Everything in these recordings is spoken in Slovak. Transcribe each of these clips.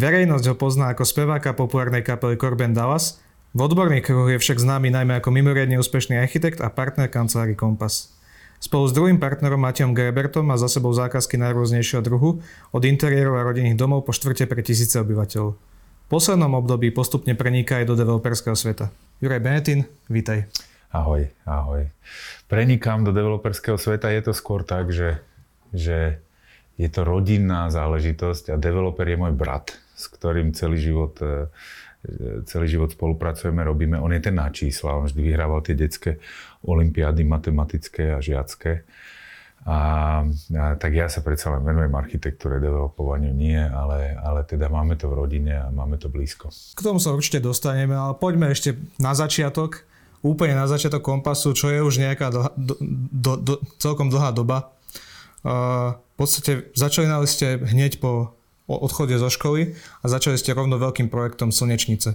Verejnosť ho pozná ako speváka populárnej kapely Corben Dallas, v odborných kruhu je však známy najmä ako mimoriadne úspešný architekt a partner kancelári Kompas. Spolu s druhým partnerom Matejom Grebertom má za sebou zákazky najrôznejšieho druhu, od interiérov a rodinných domov po štvrte pre tisíce obyvateľov. V poslednom období postupne preniká aj do developerského sveta. Juraj Benetín, vítaj. Ahoj, ahoj. Prenikám do developerského sveta, je to skôr tak, že, že je to rodinná záležitosť a developer je môj brat, s ktorým celý život e, celý život spolupracujeme, robíme. On je ten na čísla, on vždy vyhrával tie detské olimpiády matematické a žiacké. A, a tak ja sa predsa len venujem architektúre, developovaniu nie, ale, ale teda máme to v rodine a máme to blízko. K tomu sa určite dostaneme, ale poďme ešte na začiatok, úplne na začiatok kompasu, čo je už nejaká dlhá, do, do, do, celkom dlhá doba. Uh, v podstate začali ste hneď po odchode zo školy a začali ste rovno veľkým projektom Slnečnice.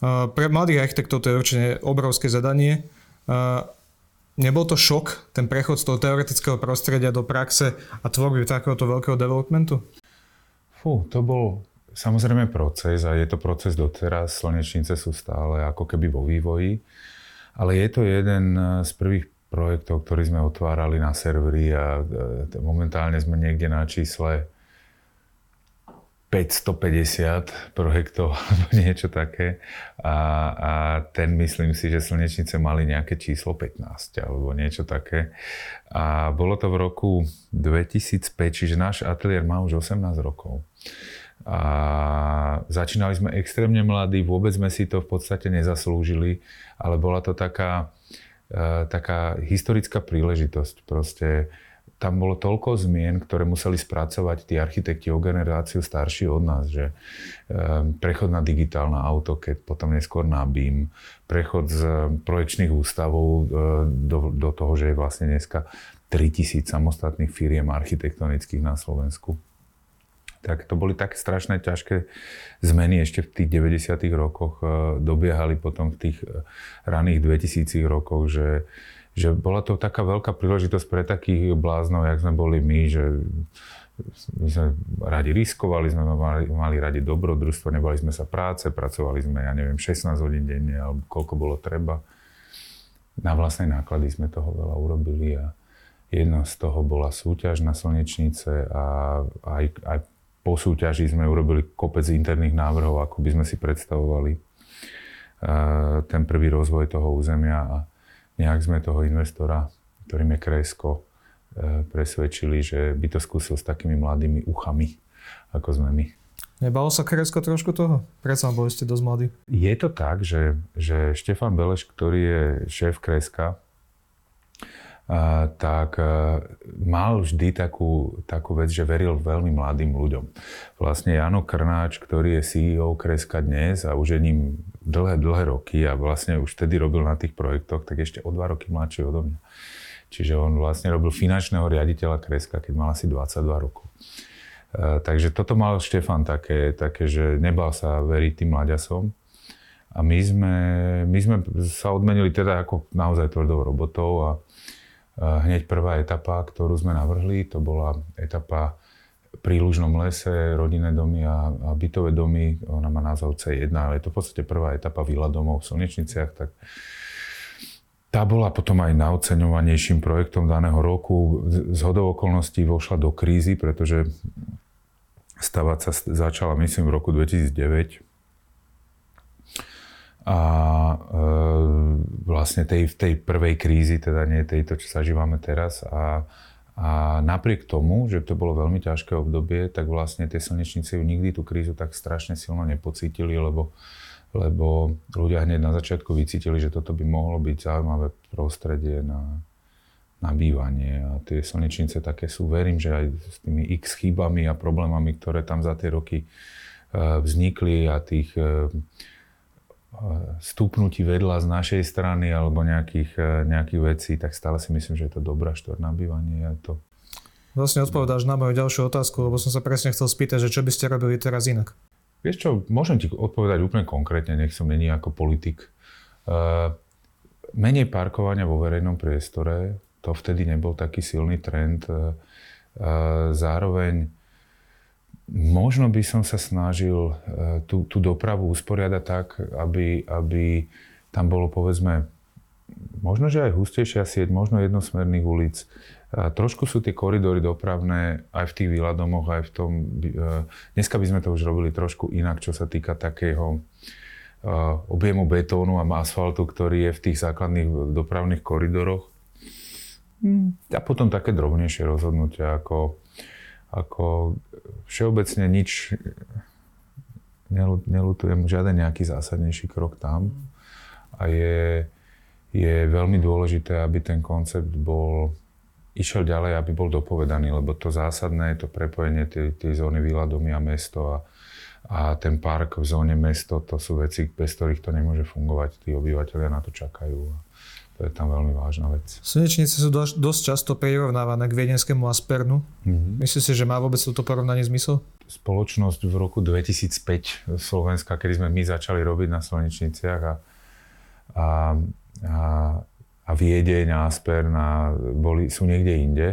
Pre mladých architektov to je určite obrovské zadanie. Nebol to šok, ten prechod z toho teoretického prostredia do praxe a tvorby takéhoto veľkého developmentu? Fú, to bol samozrejme proces a je to proces doteraz. Slnečnice sú stále ako keby vo vývoji. Ale je to jeden z prvých projektov, ktorý sme otvárali na servery a e, momentálne sme niekde na čísle 550 projektov alebo niečo také. A, a ten myslím si, že slnečnice mali nejaké číslo 15 alebo niečo také. A bolo to v roku 2005, čiže náš ateliér má už 18 rokov. A začínali sme extrémne mladí, vôbec sme si to v podstate nezaslúžili, ale bola to taká, e, taká historická príležitosť. Proste tam bolo toľko zmien, ktoré museli spracovať tí architekti o generáciu starší od nás, že ehm, prechod na digitálne auto, keď potom neskôr na BIM, prechod z projekčných ústavov e, do, do toho, že je vlastne dneska 3000 samostatných firiem architektonických na Slovensku. Tak to boli také strašné ťažké zmeny ešte v tých 90. rokoch. Dobiehali potom v tých raných 2000 rokoch, že že bola to taká veľká príležitosť pre takých bláznov, jak sme boli my, že my sme radi riskovali, sme mali, mali radi dobrodružstvo, nebali sme sa práce, pracovali sme, ja neviem, 16 hodín denne, alebo koľko bolo treba. Na vlastnej náklady sme toho veľa urobili a jedno z toho bola súťaž na slnečnice a aj, aj po súťaži sme urobili kopec interných návrhov, ako by sme si predstavovali uh, ten prvý rozvoj toho územia a nejak sme toho investora, ktorým je Kresko, e, presvedčili, že by to skúsil s takými mladými uchami, ako sme my. Nebalo sa Kresko trošku toho? Predsa boli ste dosť mladí. Je to tak, že, že Štefan Beleš, ktorý je šéf Kreska, tak e, mal vždy takú, takú vec, že veril veľmi mladým ľuďom. Vlastne Jano Krnáč, ktorý je CEO Kreska dnes a už je ním dlhé, dlhé roky a vlastne už vtedy robil na tých projektoch, tak ešte o dva roky mladší odo mňa. Čiže on vlastne robil finančného riaditeľa Kreska, keď mal asi 22 rokov. E, takže toto mal Štefan také, také, že nebal sa veriť tým mladiasom. A my sme, my sme sa odmenili teda ako naozaj tvrdou robotou a, Hneď prvá etapa, ktorú sme navrhli, to bola etapa pri Lužnom lese, rodinné domy a, a bytové domy. Ona má názov C1, ale je to v podstate prvá etapa výla domov v Slnečniciach. Tak tá bola potom aj naoceňovanejším projektom daného roku. Z hodou okolností vošla do krízy, pretože stavať sa začala, myslím, v roku 2009 a e, vlastne tej, v tej prvej krízi, teda nie tejto, čo zažívame teraz. A, a napriek tomu, že to bolo veľmi ťažké obdobie, tak vlastne tie slnečnice ju nikdy tú krízu tak strašne silno nepocítili, lebo, lebo ľudia hneď na začiatku vycítili, že toto by mohlo byť zaujímavé prostredie na, na bývanie. A tie slnečnice také sú, verím, že aj s tými x chybami a problémami, ktoré tam za tie roky e, vznikli a tých e, stúpnutí vedľa z našej strany alebo nejakých, e, nejakých vecí, tak stále si myslím, že je to dobrá štvrt na bývanie. Je to... Vlastne odpovedáš na moju ďalšiu otázku, lebo som sa presne chcel spýtať, že čo by ste robili teraz inak? Vieš čo, môžem ti odpovedať úplne konkrétne, nech som není ako politik. Uh, menej parkovania vo verejnom priestore, to vtedy nebol taký silný trend. Uh, zároveň možno by som sa snažil uh, tú, tú dopravu usporiadať tak, aby, aby tam bolo povedzme možno, že aj hustejšia sieť, možno jednosmerných ulic. A trošku sú tie koridory dopravné aj v tých výladomoch, aj v tom... Uh, dneska by sme to už robili trošku inak, čo sa týka takého objemu betónu a asfaltu, ktorý je v tých základných dopravných koridoroch. Hm. A potom také drobnejšie rozhodnutia, ako, ako všeobecne nič, nelutujem žiaden nejaký zásadnejší krok tam. A je, je veľmi dôležité, aby ten koncept bol išiel ďalej, aby bol dopovedaný, lebo to zásadné je to prepojenie tej, tej zóny výladomy a mesto a, a ten park v zóne mesto, to sú veci, bez ktorých to nemôže fungovať. Tí obyvateľia na to čakajú. To je tam veľmi vážna vec. Slnečnice sú dosť, dosť často prirovnávané k viedenskému Aspernu. Mm-hmm. Myslíš si, že má vôbec toto porovnanie zmysel? Spoločnosť v roku 2005 Slovenska, kedy sme my začali robiť na slnečniciach a, a, a, a Viedeň a Aspern a boli, sú niekde inde.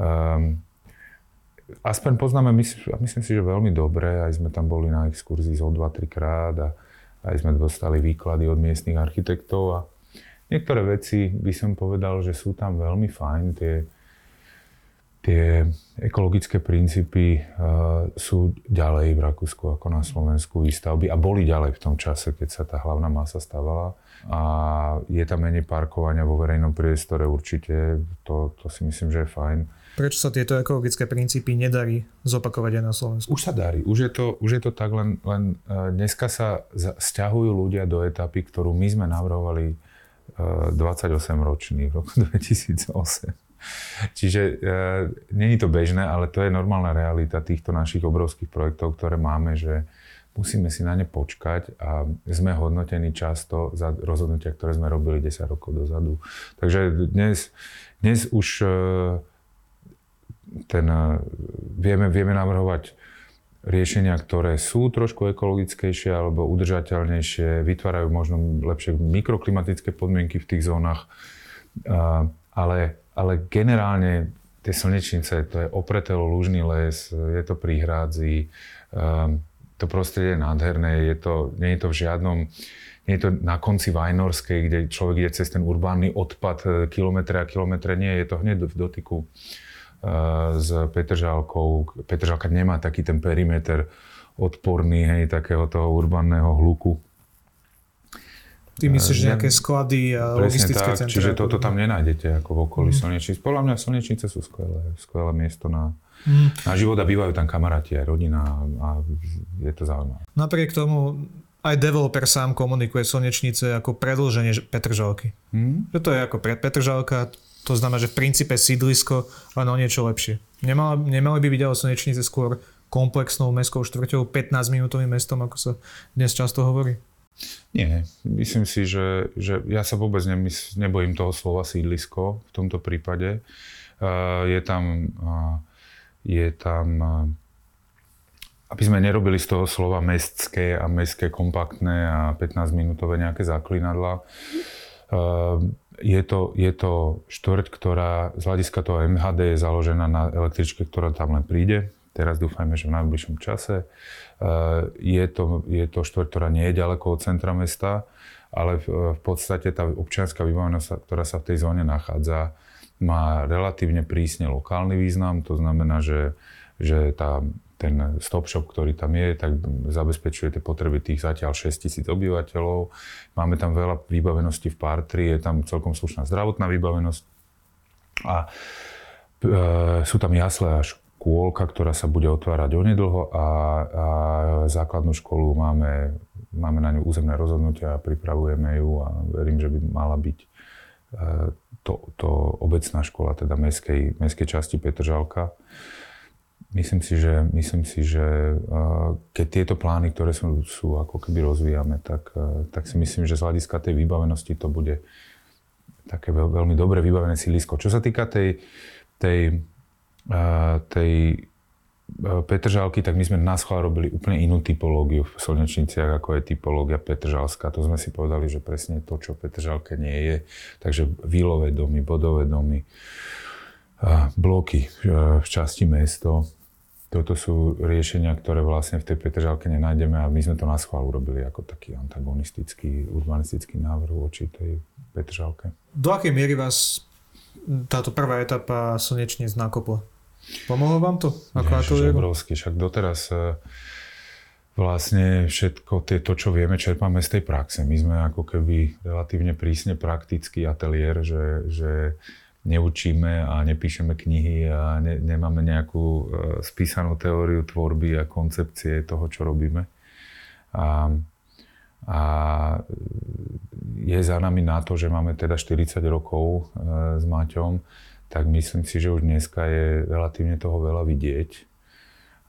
Um, Aspen poznáme, myslím, myslím si, že veľmi dobre. Aj sme tam boli na exkurzii zo 2-3 krát a aj sme dostali výklady od miestnych architektov a niektoré veci by som povedal, že sú tam veľmi fajn. Tie, tie ekologické princípy uh, sú ďalej v Rakúsku ako na Slovensku výstavby a boli ďalej v tom čase, keď sa tá hlavná masa stávala. A je tam menej parkovania vo verejnom priestore určite, to, to si myslím, že je fajn Prečo sa tieto ekologické princípy nedarí zopakovať aj na Slovensku? Už sa darí. Už je to, už je to tak, len, len uh, dneska sa stiahujú ľudia do etapy, ktorú my sme navrhovali uh, 28 ročný v roku 2008. Čiže uh, není to bežné, ale to je normálna realita týchto našich obrovských projektov, ktoré máme, že musíme si na ne počkať a sme hodnotení často za rozhodnutia, ktoré sme robili 10 rokov dozadu. Takže dnes, dnes už uh, ten, eh, vieme, vieme navrhovať riešenia, ktoré sú trošku ekologickejšie alebo udržateľnejšie, vytvárajú možno lepšie mikroklimatické podmienky v tých zónach, ale, ale generálne tie slnečnice, to je opretelo lúžny les, je to pri hrádzi, to prostredie je nádherné, je to, nie je to v žiadnom, nie je to na konci Vajnorskej, kde človek ide cez ten urbánny odpad eh, kilometre a kilometre, nie, je to hneď v dotyku s Petržálkou. Petržálka nemá taký ten perimeter odporný, hej, takého toho urbanného hluku. Ty myslíš uh, nejaké sklady a logistické tak, centra? Čiže toto tam nenájdete ako v okolí mm. Slnečnic. Podľa mňa Slnečnice sú skvelé, skvelé miesto na, mm. na život a bývajú tam kamaráti aj rodina a je to zaujímavé. Napriek tomu aj developer sám komunikuje Slnečnice ako predlženie Petržalky. Mm. Že to je ako Petržalka, to znamená, že v princípe sídlisko len o niečo lepšie. Nemali, nemali by byť ale slnečnice skôr komplexnou mestskou štvrťou, 15-minútovým mestom, ako sa dnes často hovorí? Nie, myslím si, že, že ja sa vôbec nemysl, nebojím toho slova sídlisko v tomto prípade. Uh, je tam, uh, je tam uh, aby sme nerobili z toho slova mestské a mestské kompaktné a 15-minútové nejaké zaklinadla. Uh, je to, je to štvrť, ktorá z hľadiska toho MHD je založená na električke, ktorá tam len príde. Teraz dúfajme, že v najbližšom čase. Eh, je to, je to štvrť, ktorá nie je ďaleko od centra mesta, ale v podstate tá občianská vybavenosť, ktorá sa v tej zóne nachádza, má relatívne prísne lokálny význam. To znamená, že, že tá ten stop shop, ktorý tam je, tak zabezpečuje tie potreby tých zatiaľ 6 tisíc obyvateľov. Máme tam veľa vybavenosti v partri, je tam celkom slušná zdravotná vybavenosť. A e, sú tam jasle a škôlka, ktorá sa bude otvárať onedlho a, a základnú školu máme, máme na ňu územné rozhodnutia a pripravujeme ju a verím, že by mala byť e, to, to obecná škola, teda mestskej, mestskej časti Petržalka. Myslím si, že, myslím si, že keď tieto plány, ktoré sú, sú ako keby rozvíjame, tak, tak si myslím, že z hľadiska tej vybavenosti to bude také veľ, veľmi dobre vybavené sídlisko. Čo sa týka tej, tej, tej Petržalky, tak my sme na schvál robili úplne inú typológiu v Slnečniciach, ako je typológia Petržalská. To sme si povedali, že presne to, čo Petržalke nie je. Takže výlové domy, bodové domy, bloky v časti mesto, toto sú riešenia, ktoré vlastne v tej Petržalke nenájdeme a my sme to na schvál urobili ako taký antagonistický, urbanistický návrh voči tej Petržalke. Do akej miery vás táto prvá etapa slnečníc nakopla? Pomohlo vám to? Ako Ježiš, obrovský. Však doteraz e, vlastne všetko tie, to, čo vieme, čerpáme z tej praxe. My sme ako keby relatívne prísne praktický ateliér, že, že neučíme a nepíšeme knihy a ne, nemáme nejakú uh, spísanú teóriu tvorby a koncepcie toho, čo robíme. A, a je za nami na to, že máme teda 40 rokov uh, s Maťom, tak myslím si, že už dneska je relatívne toho veľa vidieť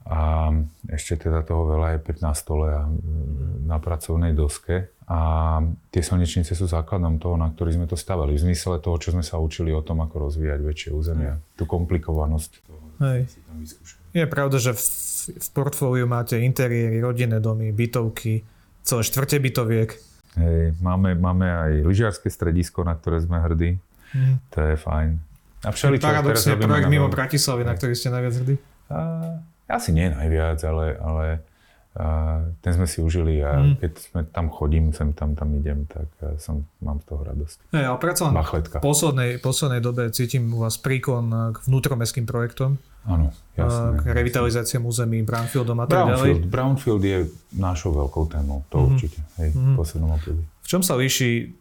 a ešte teda toho veľa je 15 stole a na pracovnej doske. A tie slnečnice sú základom toho, na ktorý sme to stavali. V zmysle toho, čo sme sa učili o tom, ako rozvíjať väčšie územia. Tú komplikovanosť toho Hej. si tam Je pravda, že v, v portfóliu máte interiéry, rodinné domy, bytovky, celé štvrte bytoviek. Hej, máme, máme aj lyžiarske stredisko, na ktoré sme hrdí. Mm. To je fajn. A všeličo, Paradoxne projekt mimo Bratislavy, na ktorý ste najviac hrdí? A asi nie najviac, ale, ale uh, ten sme si užili a mm. keď sme tam chodím, sem tam, tam idem, tak uh, som, mám z toho radosť. Ja, ale predsa len v poslednej, poslednej dobe cítim u vás príkon k vnútromestským projektom. Áno, jasné. K revitalizáciám území Brownfieldom a tak ďalej. Brownfield je našou veľkou témou, to mm. určite, hej, mm. v poslednom období. V čom sa líši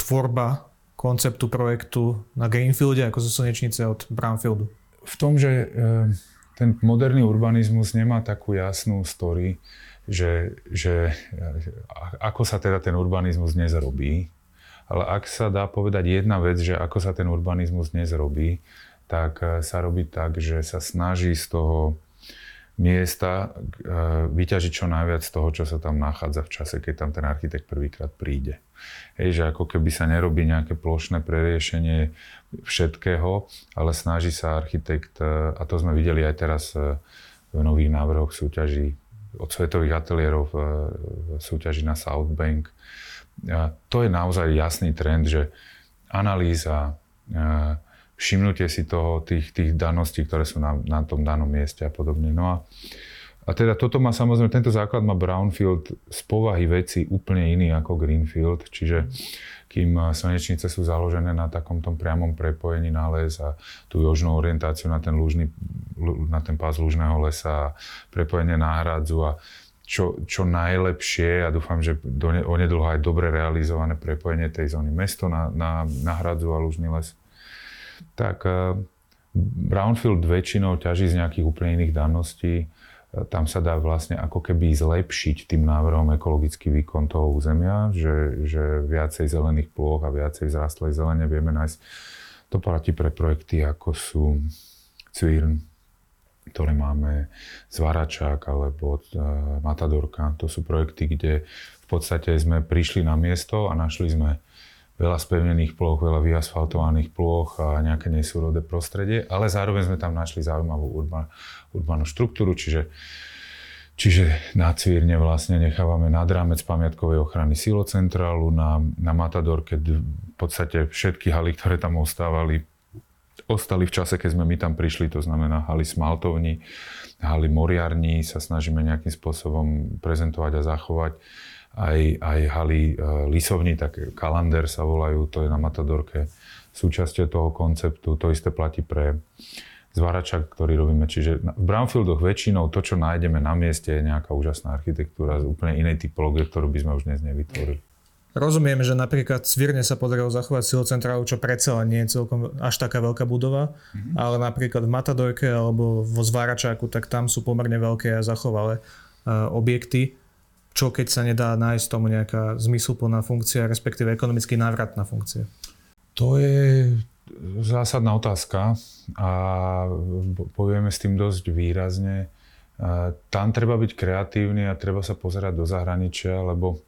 tvorba konceptu projektu na Greenfielde ako zo Slnečnice od Brownfieldu? V tom, že e, ten moderný urbanizmus nemá takú jasnú story, že, že ako sa teda ten urbanizmus dnes robí. Ale ak sa dá povedať jedna vec, že ako sa ten urbanizmus dnes robí, tak eh, sa robí tak, že sa snaží z toho miesta eh, vyťažiť čo najviac z toho, čo sa tam nachádza v čase, keď tam ten architekt prvýkrát príde. Hej, že ako keby sa nerobí nejaké plošné preriešenie všetkého, ale snaží sa architekt, eh, a to sme videli aj teraz eh, v nových návrhoch súťaží od svetových ateliérov v súťaži na South Bank. To je naozaj jasný trend, že analýza, všimnutie si toho, tých, tých daností, ktoré sú na, na tom danom mieste a podobne. No a, a teda toto má samozrejme, tento základ má Brownfield z povahy veci úplne iný ako Greenfield, čiže kým slnečnice sú založené na takom tom priamom prepojení na les a tú jožnú orientáciu na ten, lúžny, na ten pás lúžneho lesa, prepojenie na hradzu a čo, čo najlepšie a dúfam, že do, onedlho aj dobre realizované prepojenie tej zóny mesto na, na, na hradzu a lúžny les tak eh, Brownfield väčšinou ťaží z nejakých úplne iných daností. Eh, tam sa dá vlastne ako keby zlepšiť tým návrhom ekologický výkon toho územia, že, že viacej zelených plôch a viacej vzrastlej zelene vieme nájsť. To platí pre projekty ako sú Cvirn, ktoré máme Zvaračák alebo eh, Matadorka. To sú projekty, kde v podstate sme prišli na miesto a našli sme veľa spevnených ploch, veľa vyasfaltovaných ploch a nejaké nesúrodé prostredie, ale zároveň sme tam našli zaujímavú urban, urbanú štruktúru, čiže Čiže na Cvírne vlastne nechávame nad rámec pamiatkovej ochrany silocentrálu, na, na Matadorke v podstate všetky haly, ktoré tam ostávali, ostali v čase, keď sme my tam prišli, to znamená haly smaltovní, haly moriarní sa snažíme nejakým spôsobom prezentovať a zachovať aj, aj haly e, lisovní, tak kalander sa volajú, to je na Matadorke súčasťou toho konceptu. To isté platí pre zváračak, ktorý robíme. Čiže v brownfieldoch väčšinou to, čo nájdeme na mieste, je nejaká úžasná architektúra z úplne inej typológie, ktorú by sme už dnes nevytvorili. Rozumiem, že napríklad Svirne sa podarilo zachovať silocentrálu, čo predsa nie je celkom až taká veľká budova, mm-hmm. ale napríklad v Matadorke alebo vo Zváračáku, tak tam sú pomerne veľké a zachovalé uh, objekty čo keď sa nedá nájsť tomu nejaká zmysluplná funkcia, respektíve ekonomicky návratná funkcia? To je zásadná otázka a povieme s tým dosť výrazne. Tam treba byť kreatívny a treba sa pozerať do zahraničia, lebo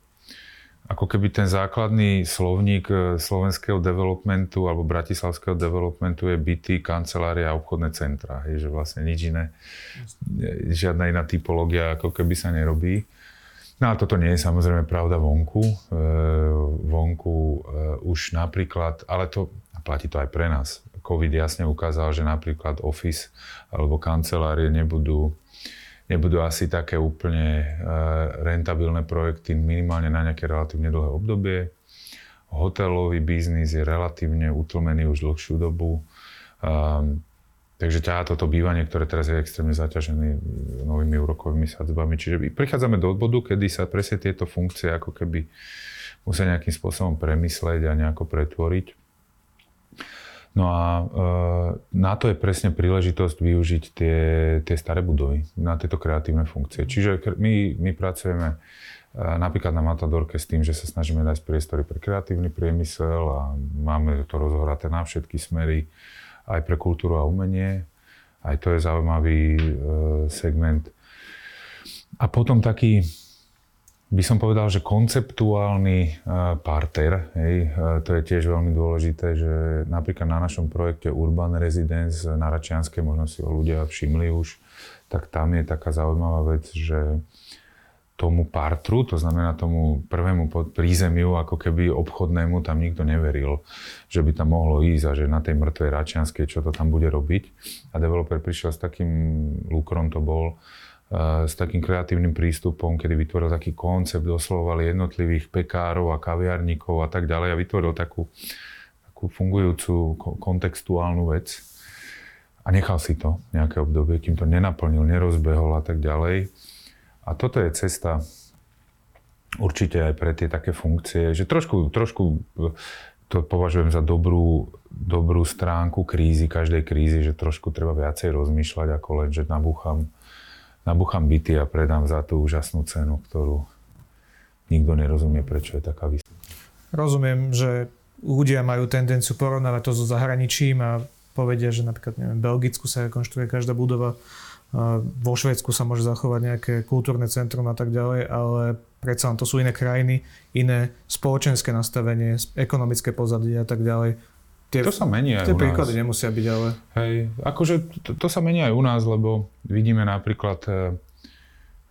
ako keby ten základný slovník e, slovenského developmentu alebo bratislavského developmentu je byty, kancelária a obchodné centra. Je, že vlastne nič iné, žiadna iná typológia ako keby sa nerobí. No a toto nie je samozrejme pravda vonku. E, vonku e, už napríklad, ale to platí to aj pre nás. COVID jasne ukázal, že napríklad office alebo kancelárie nebudú, nebudú asi také úplne e, rentabilné projekty minimálne na nejaké relatívne dlhé obdobie. Hotelový biznis je relatívne utlmený už dlhšiu dobu. Um, takže ťahá toto bývanie, ktoré teraz je extrémne zaťažené novými úrokovými sadzbami. Čiže prichádzame do bodu, kedy sa presne tieto funkcie ako keby musia nejakým spôsobom premysleť a nejako pretvoriť. No a e, na to je presne príležitosť využiť tie, tie staré budovy na tieto kreatívne funkcie. Čiže my, my pracujeme e, napríklad na Matadorke s tým, že sa snažíme dať priestory pre kreatívny priemysel a máme to rozhoraté na všetky smery, aj pre kultúru a umenie. Aj to je zaujímavý e, segment. A potom taký, by som povedal, že konceptuálny e, parter, hej, e, to je tiež veľmi dôležité, že napríklad na našom projekte Urban Residence na Račianskej, možno si ho ľudia všimli už, tak tam je taká zaujímavá vec, že tomu partru, to znamená tomu prvému prízemiu, ako keby obchodnému, tam nikto neveril, že by tam mohlo ísť a že na tej mŕtvej Račianskej, čo to tam bude robiť. A developer prišiel s takým, Lukrom to bol, s takým kreatívnym prístupom, kedy vytvoril taký koncept, oslovoval jednotlivých pekárov a kaviarníkov a tak ďalej a vytvoril takú, takú fungujúcu kontextuálnu vec. A nechal si to nejaké obdobie, kým to nenaplnil, nerozbehol a tak ďalej. A toto je cesta určite aj pre tie také funkcie, že trošku, trošku to považujem za dobrú, dobrú stránku krízy, každej krízy, že trošku treba viacej rozmýšľať, ako len, že nabúcham nabúcham byty a predám za tú úžasnú cenu, ktorú nikto nerozumie, prečo je taká vysoká. Rozumiem, že ľudia majú tendenciu porovnávať to so zahraničím a povedia, že napríklad neviem, v Belgicku sa rekonštruuje každá budova, vo Švedsku sa môže zachovať nejaké kultúrne centrum a tak ďalej, ale predsa to sú iné krajiny, iné spoločenské nastavenie, ekonomické pozadie a tak ďalej. Tie, to sa mení aj tie u nás. príklady nemusia byť, ale... Hej, akože to, to sa mení aj u nás, lebo vidíme napríklad, e,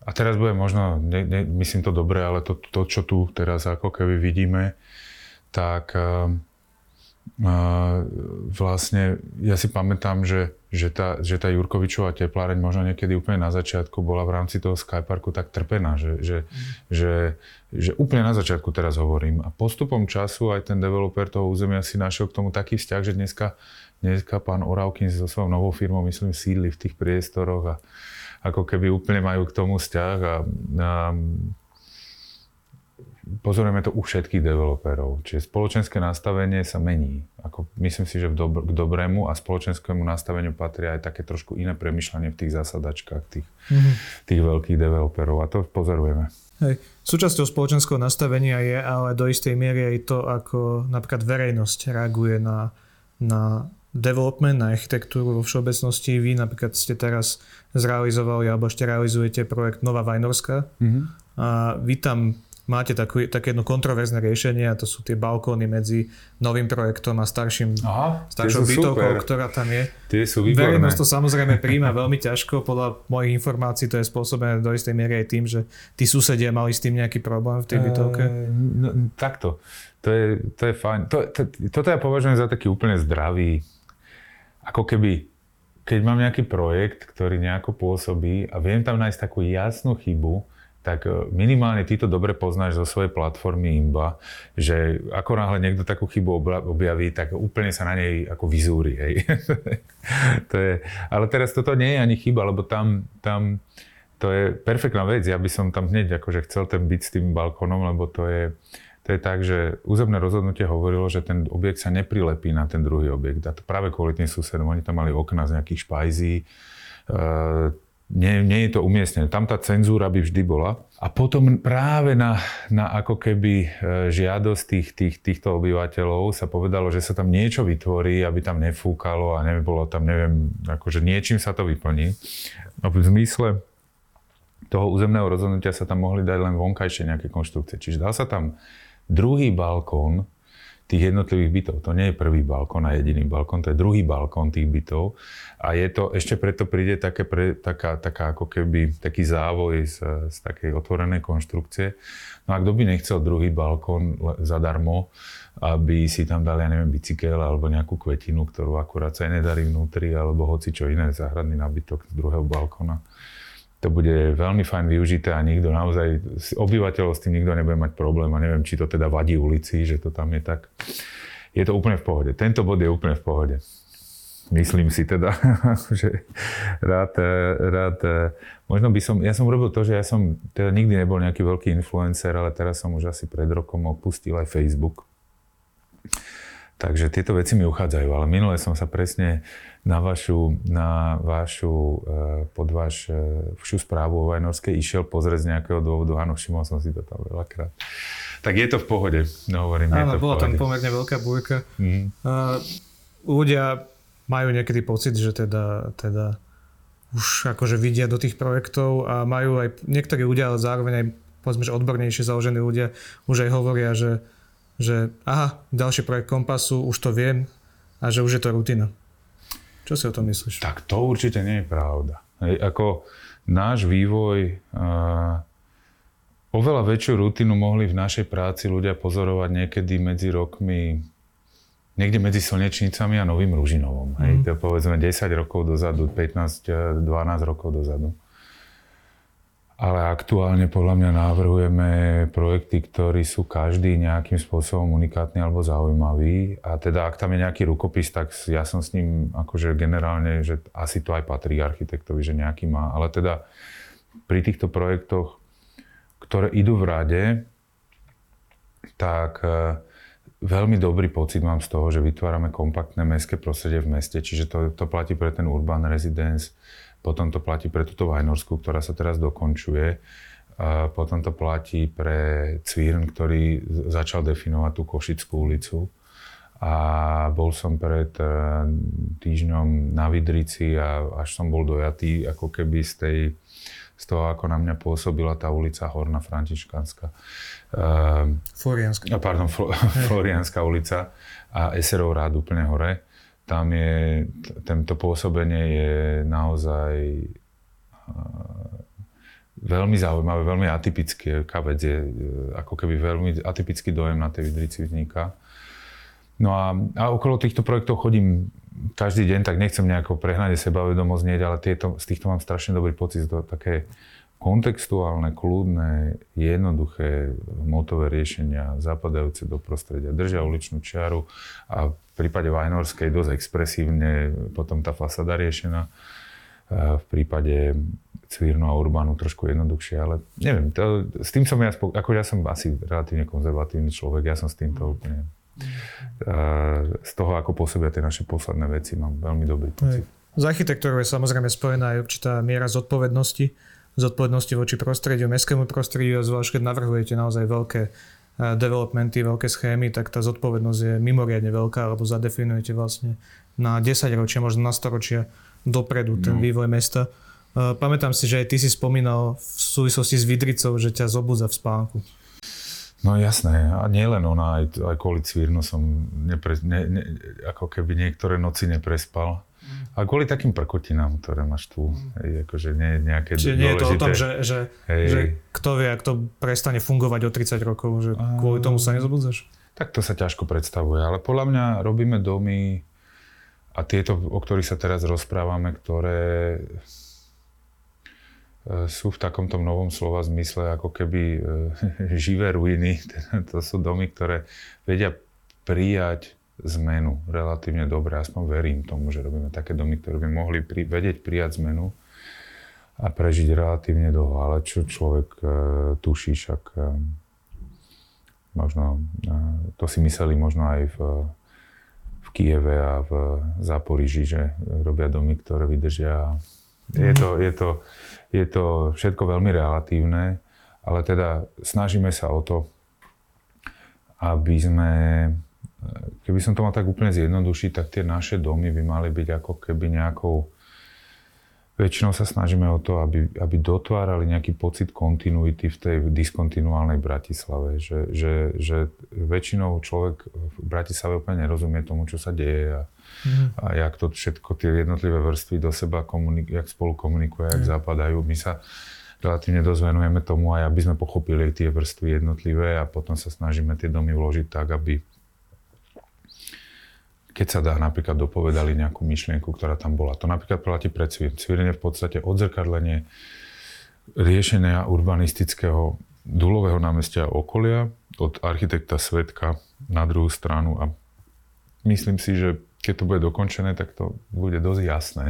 a teraz bude možno, ne, ne, myslím to dobre, ale to, to, čo tu teraz ako keby vidíme, tak uh, vlastne ja si pamätám, že, že, tá, že tá Jurkovičová tepláreň možno niekedy úplne na začiatku bola v rámci toho Skyparku tak trpená, že, že, mm. že, že úplne na začiatku teraz hovorím. A postupom času aj ten developer toho územia si našiel k tomu taký vzťah, že dneska, dneska pán Oravkin so svojou novou firmou, myslím, sídli v tých priestoroch a ako keby úplne majú k tomu vzťah a, a pozorujeme to u všetkých developerov. Čiže spoločenské nastavenie sa mení. Ako, myslím si, že v dobr- k dobrému a spoločenskému nastaveniu patria aj také trošku iné premyšľanie v tých zasadačkách tých, mm-hmm. tých veľkých developerov a to pozorujeme. Hej. Súčasťou spoločenského nastavenia je ale do istej miery aj to, ako napríklad verejnosť reaguje na, na development, na architektúru vo všeobecnosti. Vy napríklad ste teraz zrealizovali alebo ešte realizujete projekt Nová Vajnorská. Mm-hmm. A vy tam máte takú, také jedno kontroverzné riešenie a to sú tie balkóny medzi novým projektom a starším, Aha, staršou bytovkou, ktorá tam je. Tie sú výborné. Verejnosť to samozrejme príjma veľmi ťažko, podľa mojich informácií to je spôsobené do istej miery aj tým, že tí susedia mali s tým nejaký problém v tej bytovke. Uh, no, takto, to je, to je fajn. To, to, toto ja považujem za taký úplne zdravý, ako keby keď mám nejaký projekt, ktorý nejako pôsobí a viem tam nájsť takú jasnú chybu, tak e, minimálne ty to dobre poznáš zo svojej platformy Imba, že ako náhle niekto takú chybu objaví, tak úplne sa na nej ako vyzúri. Hej. to je, ale teraz toto nie je ani chyba, lebo tam, tam to je perfektná vec. Ja by som tam hneď akože chcel ten byť s tým balkónom, lebo to je, to je tak, že územné rozhodnutie hovorilo, že ten objekt sa neprilepí na ten druhý objekt. A to práve kvôli tým susedom. Oni tam mali okna z nejakých špajzí, e, nie, nie je to umiestnené. Tam tá cenzúra by vždy bola. A potom práve na, na ako keby e, žiadosť tých, tých, týchto obyvateľov sa povedalo, že sa tam niečo vytvorí, aby tam nefúkalo a nebolo tam, neviem, akože niečím sa to vyplní. No v zmysle toho územného rozhodnutia sa tam mohli dať len vonkajšie nejaké konštrukcie. Čiže dal sa tam druhý balkón, tých jednotlivých bytov. To nie je prvý balkón a jediný balkón, to je druhý balkón tých bytov. A je to, ešte preto príde také pre, taká, taká ako keby taký závoj z, z takej otvorenej konštrukcie. No a kto by nechcel druhý balkón zadarmo, aby si tam dali, ja neviem, bicykel alebo nejakú kvetinu, ktorú akurát sa aj nedarí vnútri, alebo hoci čo iné, záhradný nabytok z druhého balkóna to bude veľmi fajn využité a nikto naozaj, obyvateľov s tým nikto nebude mať problém a neviem, či to teda vadí ulici, že to tam je tak. Je to úplne v pohode. Tento bod je úplne v pohode. Myslím si teda, že rád, rád, možno by som, ja som urobil to, že ja som teda nikdy nebol nejaký veľký influencer, ale teraz som už asi pred rokom opustil aj Facebook. Takže tieto veci mi uchádzajú, ale minule som sa presne na vašu, na vašu eh, pod váš eh, všu správu o Vajnorskej išiel pozrieť z nejakého dôvodu. Áno, všimol som si to tam veľakrát. Tak je to v pohode, no hovorím, Áno, bola tam pomerne veľká búrka. Mm. Uh, ľudia majú niekedy pocit, že teda, teda už akože vidia do tých projektov a majú aj niektorí ľudia, ale zároveň aj povedzme, že odbornejšie založení ľudia už aj hovoria, že že aha, ďalší projekt kompasu, už to viem a že už je to rutina. Čo si o tom myslíš? Tak to určite nie je pravda. Hej, ako náš vývoj, uh, oveľa väčšiu rutinu mohli v našej práci ľudia pozorovať niekedy medzi rokmi, niekde medzi Slnečnicami a Novým Ružinovom. Hej, mm. to povedzme 10 rokov dozadu, 15-12 rokov dozadu. Ale aktuálne podľa mňa navrhujeme projekty, ktorí sú každý nejakým spôsobom unikátny alebo zaujímavý. A teda ak tam je nejaký rukopis, tak ja som s ním akože generálne, že asi to aj patrí architektovi, že nejaký má. Ale teda pri týchto projektoch, ktoré idú v rade, tak e, veľmi dobrý pocit mám z toho, že vytvárame kompaktné mestské prostredie v meste. Čiže to, to platí pre ten urban residence, potom to platí pre túto Vajnorsku, ktorá sa teraz dokončuje. A potom to platí pre Cvírn, ktorý začal definovať tú Košickú ulicu. A bol som pred e, týždňom na Vidrici a až som bol dojatý ako keby z tej z toho, ako na mňa pôsobila tá ulica Horná Františkánska. Florianská. Pardon, Florianská ulica a Eserov rád úplne hore tam je, tento pôsobenie je naozaj veľmi zaujímavé, veľmi atypické. Kavec je ako keby veľmi atypický dojem na tej Vidrici vzniká. No a, a okolo týchto projektov chodím každý deň, tak nechcem nejako prehnať sebavedomosť nieť, ale tieto, z týchto mám strašne dobrý pocit, to také kontextuálne, kľudné, jednoduché motové riešenia zapadajúce do prostredia, držia uličnú čiaru a v prípade Vajnorskej dosť expresívne potom tá fasada riešená. V prípade Cvírnu a Urbánu trošku jednoduchšie, ale neviem, to, s tým som ja, ako ja som asi relatívne konzervatívny človek, ja som s týmto úplne z toho, ako pôsobia tie naše posledné veci, mám veľmi dobrý pocit. Z architektúrou je samozrejme spojená aj určitá miera zodpovednosti, zodpovednosti voči prostrediu, mestskému prostrediu a zvlášť keď navrhujete naozaj veľké developmenty, veľké schémy, tak tá zodpovednosť je mimoriadne veľká, lebo zadefinujete vlastne na 10 ročia, možno na 100 ročia dopredu ten no. vývoj mesta. Pamätám si, že aj ty si spomínal v súvislosti s Vidricou, že ťa zobudza v spánku. No jasné, a nielen ona, aj, aj kvôli Cvírnu som nepre, ne, ne, ako keby niektoré noci neprespal. A kvôli takým prkotinám, ktoré máš tu, mm. hej, akože nie nejaké Čiže nie je to o tom, že, že, že kto vie, ak to prestane fungovať o 30 rokov, že kvôli tomu sa nezobudzaš? Tak to sa ťažko predstavuje, ale podľa mňa robíme domy a tieto, o ktorých sa teraz rozprávame, ktoré e, sú v takomto novom slova zmysle ako keby e, živé ruiny. to sú domy, ktoré vedia prijať zmenu relatívne dobre. Aspoň verím tomu, že robíme také domy, ktoré by mohli pri, vedieť prijať zmenu a prežiť relatívne dlho. Ale čo človek e, tuší, však e, možno, e, to si mysleli možno aj v, v Kieve a v Záporiži, že robia domy, ktoré vydržia. Je to, je, to, je to všetko veľmi relatívne, ale teda snažíme sa o to, aby sme Keby som to mal tak úplne zjednodušiť, tak tie naše domy by mali byť ako keby nejakou väčšinou sa snažíme o to, aby, aby dotvárali nejaký pocit kontinuity v tej diskontinuálnej Bratislave. Že, že, že väčšinou človek v Bratislave úplne nerozumie tomu, čo sa deje a, mm. a jak to všetko, tie jednotlivé vrstvy do seba komunik- jak spolu komunikujú, jak mm. zapadajú. My sa relatívne dosť venujeme tomu aj aby sme pochopili tie vrstvy jednotlivé a potom sa snažíme tie domy vložiť tak, aby keď sa dá napríklad dopovedali nejakú myšlienku, ktorá tam bola. To napríklad platí pre Cvír. Cvír v podstate odzrkadlenie riešenia urbanistického Dulového námestia okolia od architekta Svetka na druhú stranu a myslím si, že keď to bude dokončené, tak to bude dosť jasné,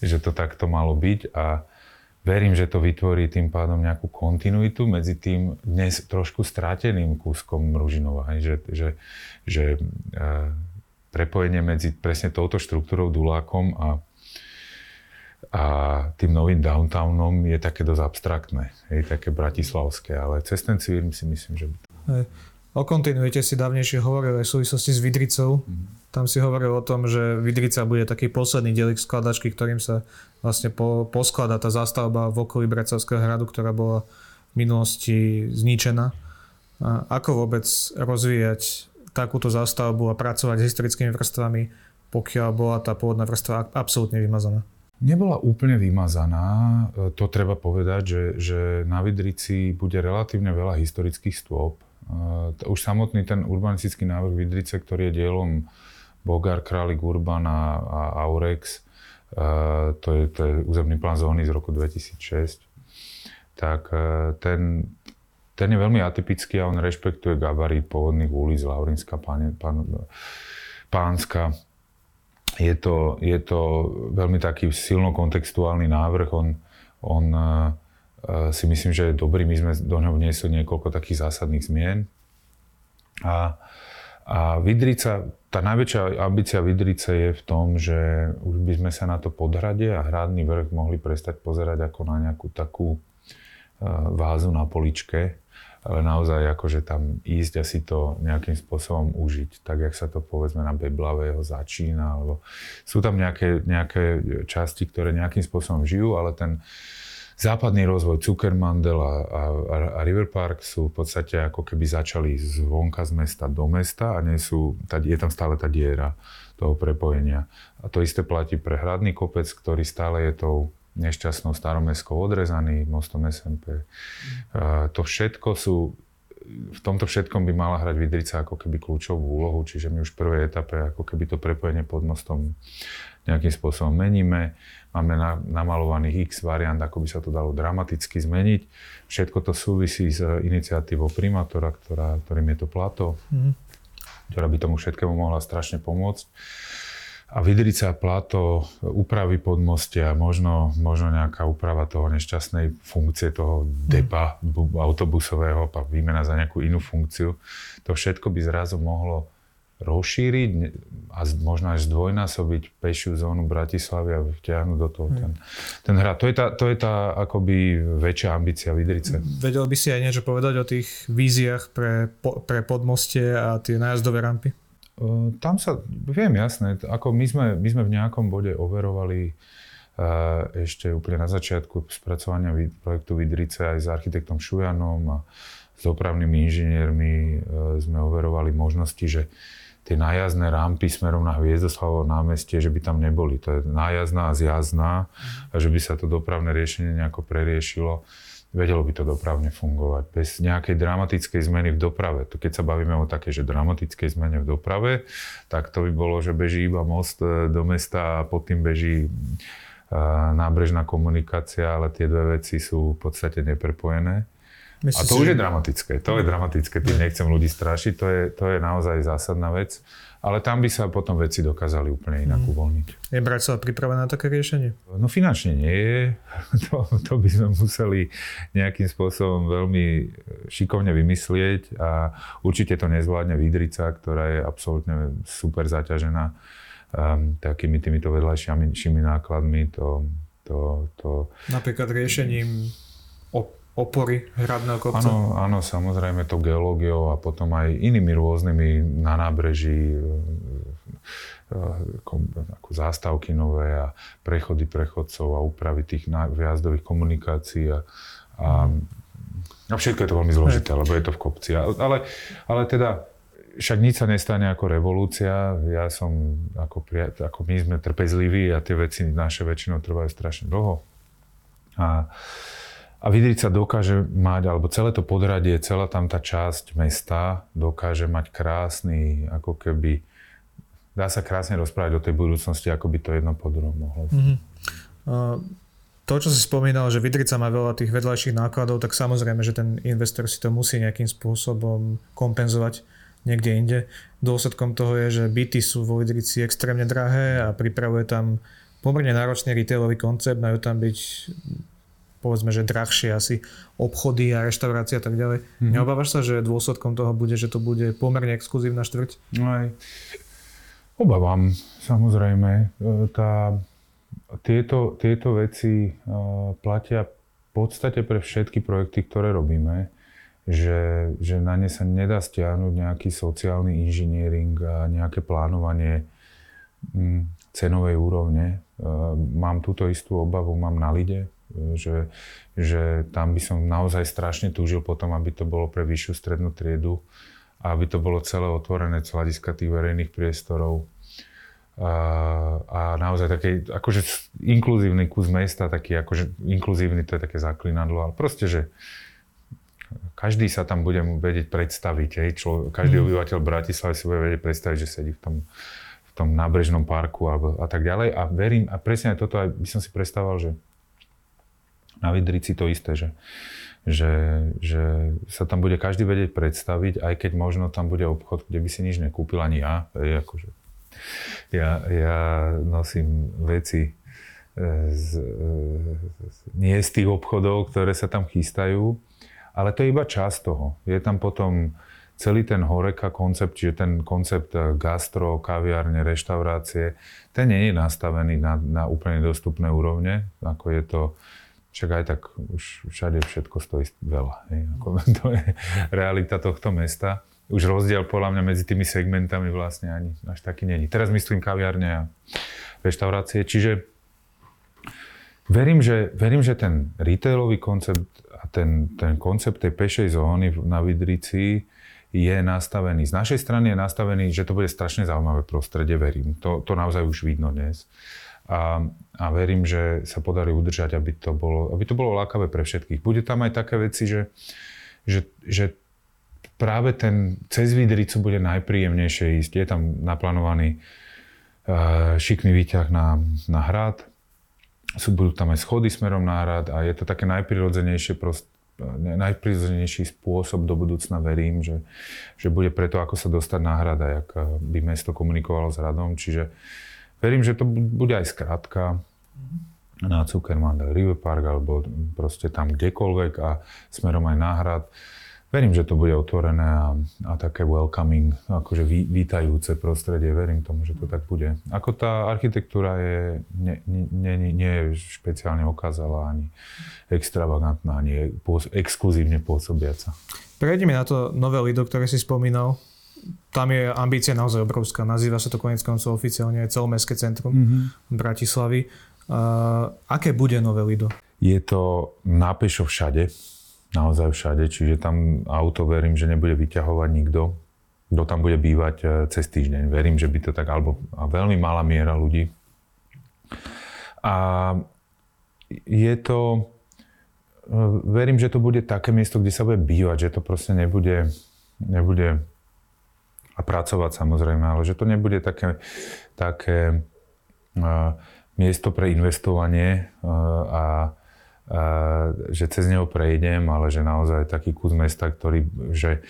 že to takto malo byť a verím, že to vytvorí tým pádom nejakú kontinuitu medzi tým dnes trošku stráteným kúskom Ružinova. Že, že, že prepojenie medzi presne touto štruktúrou Dulákom a, a tým novým downtownom je také dosť abstraktné, je také bratislavské, ale cez ten cír si myslím, že... Hej. O kontinuite si dávnejšie hovoril aj v súvislosti s Vidricou. Mm-hmm. Tam si hovoril o tom, že Vidrica bude taký posledný delik skladačky, ktorým sa vlastne po, posklada tá zástavba v okolí Bracovského hradu, ktorá bola v minulosti zničená. A ako vôbec rozvíjať takúto zástavbu a pracovať s historickými vrstvami, pokiaľ bola tá pôvodná vrstva absolútne vymazaná? Nebola úplne vymazaná, e, to treba povedať, že, že na Vidrici bude relatívne veľa historických stôp. E, už samotný ten urbanistický návrh Vidrice, ktorý je dielom Bogar, Králik, Urban a, a Aurex, e, to je, to je územný plán zóny z roku 2006, tak ten ten je veľmi atypický a on rešpektuje gabarit pôvodných ulic Laurinská, pán, pán, Pánska. Je to, je to veľmi taký silno kontextuálny návrh. On, on uh, si myslím, že je dobrý. My sme do ňoho vniesli niekoľko takých zásadných zmien. A, a Vidrica, tá najväčšia ambícia Vidrice je v tom, že už by sme sa na to podhrade a hradný vrch mohli prestať pozerať ako na nejakú takú uh, vázu na poličke, ale naozaj akože tam ísť a si to nejakým spôsobom užiť, tak jak sa to povedzme na Beblavého začína, alebo sú tam nejaké, nejaké časti, ktoré nejakým spôsobom žijú, ale ten západný rozvoj Zuckermandel a, a, a River Park sú v podstate ako keby začali zvonka z mesta do mesta a nie sú, je tam stále tá diera toho prepojenia. A to isté platí pre Hradný kopec, ktorý stále je tou nešťastnou staromestskou odrezaný, mostom SMP. Mm. To všetko sú, v tomto všetkom by mala hrať Vidrica ako keby kľúčovú úlohu, čiže my už v prvej etape ako keby to prepojenie pod mostom nejakým spôsobom meníme. Máme na, namalovaných x variant, ako by sa to dalo dramaticky zmeniť. Všetko to súvisí s iniciatívou primátora, ktorá, ktorým je to plato, mm. ktorá by tomu všetkému mohla strašne pomôcť a Vidrica, Plato, úpravy podmostia, možno, možno nejaká úprava toho nešťastnej funkcie toho depa mm. autobusového, výmena za nejakú inú funkciu. To všetko by zrazu mohlo rozšíriť a možno až zdvojnásobiť pešiu zónu Bratislavy a vtiahnuť do toho mm. ten, ten hrad. To je tá, to je tá akoby väčšia ambícia Vidrice. Vedel by si aj niečo povedať o tých víziách pre, pre podmostie a tie nájazdové rampy? Tam sa, viem jasné, ako my sme, my sme v nejakom bode overovali ešte úplne na začiatku spracovania projektu Vidrice aj s architektom Šujanom a s dopravnými inžiniermi e, sme overovali možnosti, že tie nájazdné rampy smerom na Hviezdoslavo námestie, že by tam neboli. To je nájazdná a zjazdná a že by sa to dopravné riešenie nejako preriešilo vedelo by to dopravne fungovať. Bez nejakej dramatickej zmeny v doprave. To keď sa bavíme o takej, že dramatickej zmene v doprave, tak to by bolo, že beží iba most e, do mesta a pod tým beží e, nábrežná komunikácia, ale tie dve veci sú v podstate neprepojené. Myslím a to už je dramatické. To je dramatické, tým nechcem ľudí strašiť, to je, to je naozaj zásadná vec. Ale tam by sa potom veci dokázali úplne inak mm. uvoľniť. Je Bratislava pripravená na také riešenie? No finančne nie je. To, to by sme museli nejakým spôsobom veľmi šikovne vymyslieť a určite to nezvládne Vidrica, ktorá je absolútne super zaťažená um, takými týmito vedľajšími nákladmi. To, to, to... Napríklad riešením opory hradného kopca? Áno, áno, samozrejme to geológiou a potom aj inými rôznymi na nábreží, ako zástavky nové a prechody prechodcov a úpravy tých vjazdových komunikácií a, a, a všetko je to veľmi zložité, lebo je to v kopci. Ale, ale teda však nič sa nestane ako revolúcia. Ja som, ako, ako my sme trpezliví a tie veci naše väčšinou trvajú strašne dlho. A, a Vidrica dokáže mať, alebo celé to podradie, celá tam tá časť mesta dokáže mať krásny, ako keby, dá sa krásne rozprávať o tej budúcnosti, ako by to jedno po druhom mohlo. Mm-hmm. To, čo si spomínal, že Vidrica má veľa tých vedľajších nákladov, tak samozrejme, že ten investor si to musí nejakým spôsobom kompenzovať niekde inde. Dôsledkom toho je, že byty sú vo Vidrici extrémne drahé a pripravuje tam pomerne náročný retailový koncept, majú tam byť povedzme, že drahšie asi obchody a reštaurácie a tak ďalej. Mm-hmm. Neobávaš sa, že dôsledkom toho bude, že to bude pomerne exkluzívna štvrť? No aj. Obávam, samozrejme. E, tá, tieto, tieto veci uh, platia v podstate pre všetky projekty, ktoré robíme že, že na ne sa nedá stiahnuť nejaký sociálny inžiniering a nejaké plánovanie mm, cenovej úrovne. E, mám túto istú obavu, mám na lide, e, že, že tam by som naozaj strašne túžil potom, aby to bolo pre vyššiu strednú triedu a aby to bolo celé otvorené z hľadiska tých verejných priestorov. A, a naozaj taký akože inkluzívny kus mesta, taký akože inkluzívny, to je také zaklinadlo, ale proste, že každý sa tam bude vedieť predstaviť. Hej, čo, každý mm. obyvateľ Bratislavy si bude vedieť predstaviť, že sedí v tom, v tom nábrežnom parku a, a tak ďalej. A verím, a presne aj toto aj by som si predstavoval, že na Vidrici to isté, že, že, že sa tam bude každý vedieť predstaviť, aj keď možno tam bude obchod, kde by si nič nekúpil ani ja. Akože, ja, ja nosím veci e, z, z, nie z tých obchodov, ktoré sa tam chystajú, ale to je iba časť toho. Je tam potom celý ten horeka koncept, čiže ten koncept eh, gastro, kaviárne, reštaurácie, ten nie je nastavený na, na úplne dostupné úrovne, ako je to však aj tak už všade všetko stojí veľa. Ako, to je realita tohto mesta. Už rozdiel podľa mňa medzi tými segmentami vlastne ani až taký není. Teraz myslím kaviárne a reštaurácie. Čiže verím, že, verím, že ten retailový koncept ten, ten koncept tej pešej zóny na Vidrici je nastavený, z našej strany je nastavený, že to bude strašne zaujímavé prostredie, verím. To, to naozaj už vidno dnes. A, a verím, že sa podarí udržať, aby to bolo, aby to bolo lákavé pre všetkých. Bude tam aj také veci, že, že, že práve ten cez Vidricu bude najpríjemnejšie ísť. Je tam naplánovaný uh, šikný výťah na, na hrad, sú, budú tam aj schody smerom na hrad a je to také najprirodzenejšie prost, najprirodzenejší spôsob do budúcna verím, že, že bude preto, ako sa dostať na hrad a jak eh, by mesto komunikovalo s hradom. Čiže verím, že to bude aj skrátka na Zuckerman River Park alebo proste tam kdekoľvek a smerom aj na hrad verím, že to bude otvorené a, a také welcoming, akože ví, vítajúce prostredie. Verím tomu, že to tak bude. Ako tá architektúra je, nie, nie, nie, nie je špeciálne okázala, ani extravagantná, ani exkluzívne pôsobiaca. Prejdeme na to nové Lido, ktoré si spomínal. Tam je ambícia naozaj obrovská. Nazýva sa to konec koncov oficiálne celomestské centrum mm-hmm. Bratislavy. Uh, aké bude nové Lido? Je to nápešo všade naozaj všade, čiže tam auto verím, že nebude vyťahovať nikto, kto tam bude bývať e, cez týždeň. Verím, že by to tak, alebo a veľmi malá miera ľudí. A je to, e, verím, že to bude také miesto, kde sa bude bývať, že to proste nebude, nebude a pracovať samozrejme, ale že to nebude také, také uh, miesto pre investovanie uh, a že cez neho prejdem, ale že naozaj taký kus mesta, ktorý že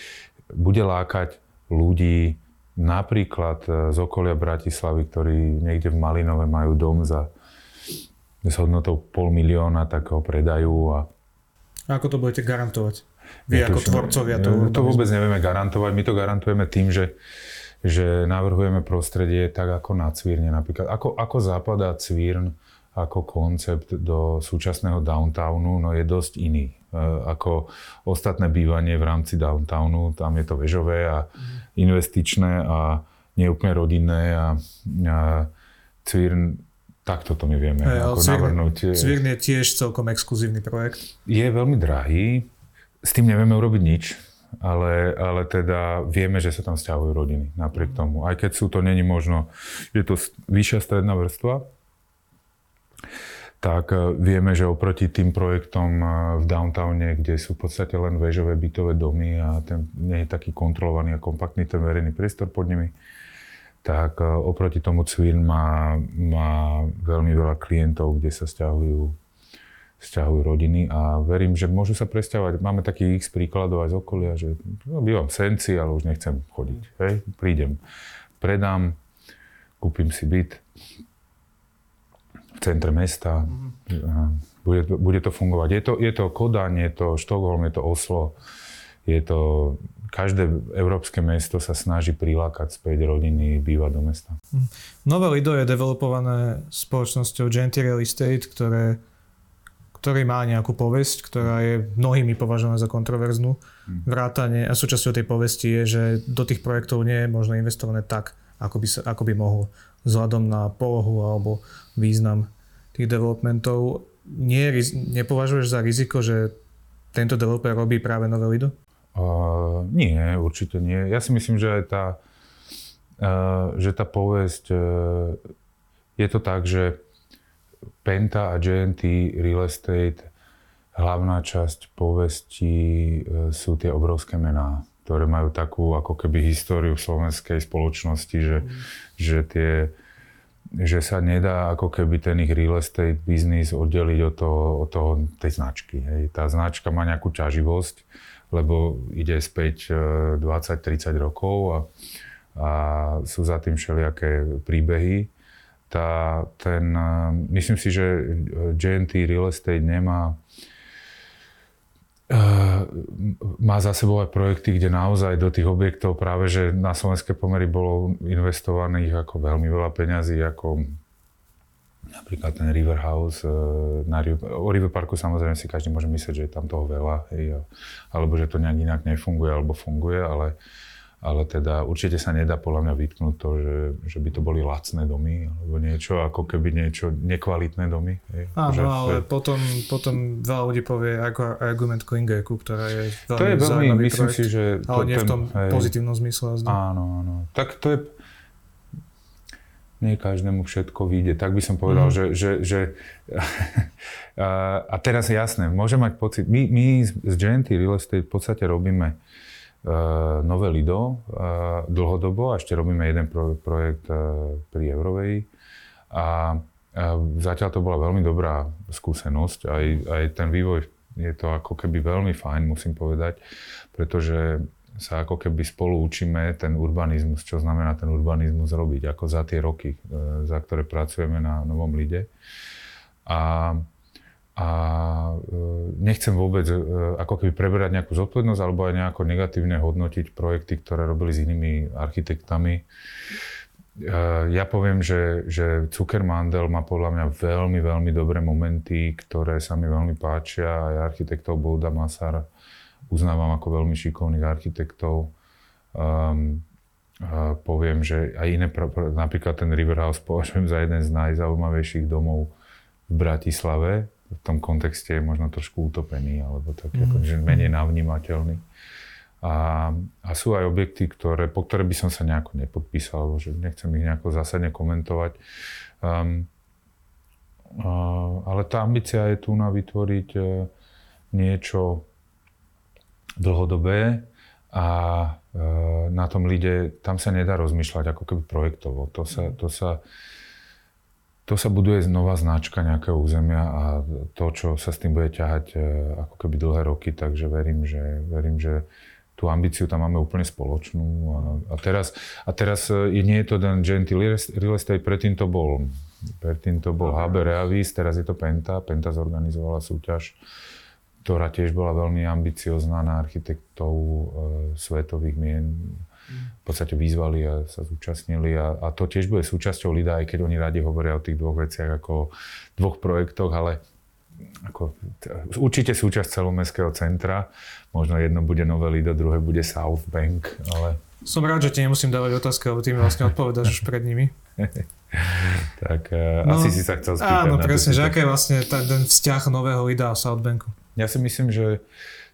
bude lákať ľudí napríklad e, z okolia Bratislavy, ktorí niekde v Malinove majú dom za s hodnotou pol milióna, tak ho predajú. A... Ako to budete garantovať? Vy ako tvorcovia to To vôbec nevieme garantovať. My to garantujeme tým, že, že navrhujeme prostredie tak ako na Cvírne. Napríklad, ako, ako zapadá Cvírn ako koncept do súčasného downtownu no je dosť iný. E, ako ostatné bývanie v rámci downtownu, tam je to vežové a investičné a nie úplne rodinné a, a Cvirn takto to my vieme hey, ako Cvirn, navrhnúť. Cvirn je tiež celkom exkluzívny projekt. Je veľmi drahý, s tým nevieme urobiť nič, ale, ale teda vieme, že sa tam stiahujú rodiny napriek tomu. Aj keď sú to není možno, je to vyššia stredná vrstva, tak e, vieme, že oproti tým projektom e, v downtowne, kde sú v podstate len väžové bytové domy a ten nie je taký kontrolovaný a kompaktný ten verejný priestor pod nimi, tak e, oproti tomu Cvin má, má veľmi veľa klientov, kde sa stiahujú, stiahujú rodiny a verím, že môžu sa presťahovať. Máme takých x príkladov aj z okolia, že no, bývam v Senci, ale už nechcem chodiť. Hej? Prídem, predám, kúpim si byt, v centre mesta. Mm-hmm. Bude, bude to fungovať. Je to, je to Kodaň, je to Štokholm, je to Oslo, je to... Každé európske mesto sa snaží prilákať späť rodiny bývať do mesta. Mhm. Nové Lido je developované spoločnosťou Genty Real Estate, ktoré, ktorý má nejakú povesť, ktorá je mnohými považovaná za kontroverznú. Mhm. Vrátanie a súčasťou tej povesti je, že do tých projektov nie je možno investované tak, ako by, sa, ako by mohol vzhľadom na polohu alebo význam tých developmentov. Nie, nepovažuješ za riziko, že tento developer robí práve nové Lido? Uh, nie, určite nie. Ja si myslím, že aj tá, uh, že tá povesť, uh, je to tak, že Penta a GNT Real Estate, hlavná časť povesti uh, sú tie obrovské mená ktoré majú takú ako keby históriu v slovenskej spoločnosti, že, mm. že, tie, že sa nedá ako keby ten ich real estate biznis oddeliť od, toho, od toho, tej značky. Hej. Tá značka má nejakú ťaživosť, lebo ide späť 20-30 e, rokov a, a sú za tým všelijaké príbehy. Tá, ten, e, myslím si, že GNT Real Estate nemá má za sebou aj projekty, kde naozaj do tých objektov práve, že na slovenské pomery bolo investovaných ako veľmi veľa peňazí, ako napríklad ten River House. Eh, na, o River Parku samozrejme si každý môže myslieť, že je tam toho veľa, hej, alebo že to nejak inak nefunguje, alebo funguje, ale ale teda určite sa nedá podľa mňa vytknúť to, že, že by to boli lacné domy, alebo niečo, ako keby niečo nekvalitné domy. Áno, že, ale že... potom, potom veľa ľudí povie ako argument Klingeku, ktorá je veľmi To je veľmi, myslím projekt, si, že... To, ale nie ten, v tom hej, pozitívnom zmysle. Áno, áno. Tak to je... Nie každému všetko vyjde. Tak by som povedal, mm. že... že, že a teraz jasné, môžem mať pocit, my, my z Genty Real Estate v podstate robíme Eh, nové Lido eh, dlhodobo a ešte robíme jeden projekt eh, pri Eurovej. A zatiaľ to bola veľmi dobrá skúsenosť. Aj, aj ten vývoj je to ako keby veľmi fajn, musím povedať, pretože sa ako keby spolu učíme ten urbanizmus, čo znamená ten urbanizmus robiť, ako za tie roky, za ktoré pracujeme na Novom Lide. A a e, nechcem vôbec e, ako keby preberať nejakú zodpovednosť alebo aj nejako negatívne hodnotiť projekty, ktoré robili s inými architektami. E, ja poviem, že, že Zuckermandel má podľa mňa veľmi, veľmi dobré momenty, ktoré sa mi veľmi páčia. Aj architektov Bouda Masar uznávam ako veľmi šikovných architektov. Um, uh, poviem, že aj iné, napríklad ten River House považujem za jeden z najzaujímavejších domov v Bratislave v tom kontexte je možno trošku utopený, alebo tak mm. ako, že menej navnímateľný. A, a sú aj objekty, ktoré, po ktoré by som sa nejako nepodpísal, že nechcem ich nejako zásadne komentovať. Um, uh, ale tá ambícia je tu na vytvoriť uh, niečo dlhodobé a uh, na tom lide, tam sa nedá rozmýšľať ako keby projektovo. To sa, to sa to sa buduje nová značka nejakého územia a to, čo sa s tým bude ťahať e, ako keby dlhé roky, takže verím, že, verím, že tú ambíciu tam máme úplne spoločnú. A, a, teraz, a teraz e, nie je to ten Genty Real Estate, predtým to bol, predtým to bol HB Reavis, teraz je to Penta. Penta zorganizovala súťaž, ktorá tiež bola veľmi ambiciozná na architektov e, svetových mien v podstate vyzvali a sa zúčastnili a, a to tiež bude súčasťou LIDA, aj keď oni radi hovoria o tých dvoch veciach ako o dvoch projektoch, ale ako, určite súčasť celomestského centra. Možno jedno bude Nové Lido, druhé bude South Bank, ale... Som rád, že ti nemusím dávať otázky, lebo ty mi vlastne odpovedáš už pred nimi. tak uh, no, asi si sa chcel spýtať. Áno, presne, že aký je vlastne ten, vzťah nového idea Southbanku? Ja si myslím, že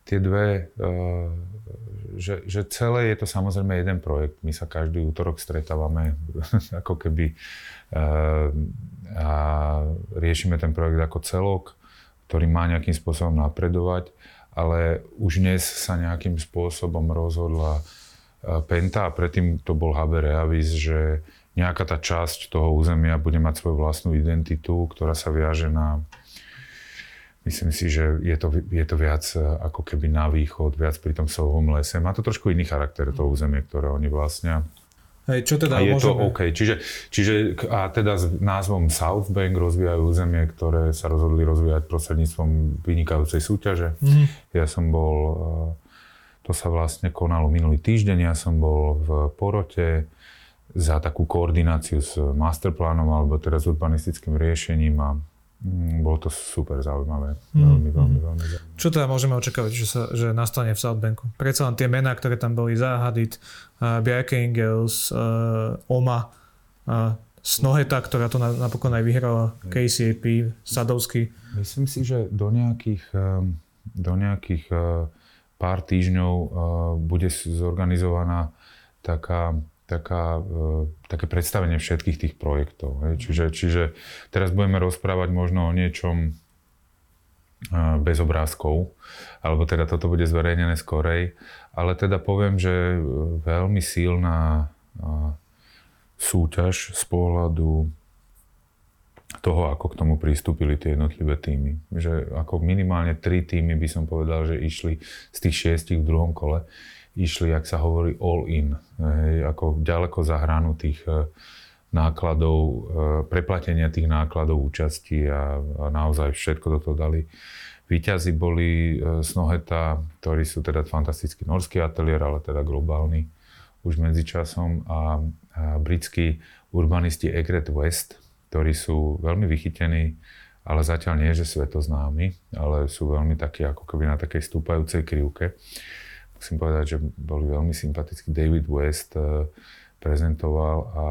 tie dve, uh, že, že celé je to samozrejme jeden projekt. My sa každý útorok stretávame ako keby uh, a riešime ten projekt ako celok, ktorý má nejakým spôsobom napredovať, ale už dnes sa nejakým spôsobom rozhodla Penta a predtým to bol HB Reavis, že nejaká tá časť toho územia bude mať svoju vlastnú identitu, ktorá sa viaže na Myslím si, že je to, je to viac e, ako keby na východ, viac pri tom sovom lese. Má to trošku iný charakter, to územie, ktoré oni vlastnia. Hej, čo teda a je môžeme... to OK. Čiže, čiže a teda s názvom South Bank rozvíjajú územie, ktoré sa rozhodli rozvíjať prostredníctvom vynikajúcej súťaže. Mm. Ja som bol e, to sa vlastne konalo minulý týždeň. Ja som bol v porote za takú koordináciu s masterplánom alebo teda s urbanistickým riešením a bolo to super zaujímavé. Mm. Veľmi, veľmi, mm. veľmi zaujímavé. Čo teda môžeme očakávať, že, sa, že nastane v Southbanku? Predsa len tie mená, ktoré tam boli, Zahadit, uh, Bjarke Ingels, uh, Oma, uh, Snoheta, ktorá to napokon aj vyhrala, KCAP, Sadovský. Myslím si, že do nejakých, um, do nejakých pár týždňov uh, bude zorganizovaná taká, taká, uh, také predstavenie všetkých tých projektov. Čiže, čiže teraz budeme rozprávať možno o niečom uh, bez obrázkov, alebo teda toto bude zverejnené skorej, ale teda poviem, že veľmi silná súťaž z pohľadu toho, ako k tomu pristúpili tie jednotlivé týmy. Že ako minimálne tri týmy by som povedal, že išli z tých šiestich v druhom kole, išli, ak sa hovorí, all in. Hej, ako ďaleko za hranu tých e, nákladov, e, preplatenia tých nákladov účasti a, a naozaj všetko do toho dali. Výťazí boli e, Snoheta, ktorí sú teda fantastický norský ateliér, ale teda globálny už medzičasom a, a britskí urbanisti Egret West, ktorí sú veľmi vychytení, ale zatiaľ nie, že svetoznámi, ale sú veľmi takí ako keby na takej stúpajúcej krivke. Musím povedať, že boli veľmi sympatickí. David West eh, prezentoval a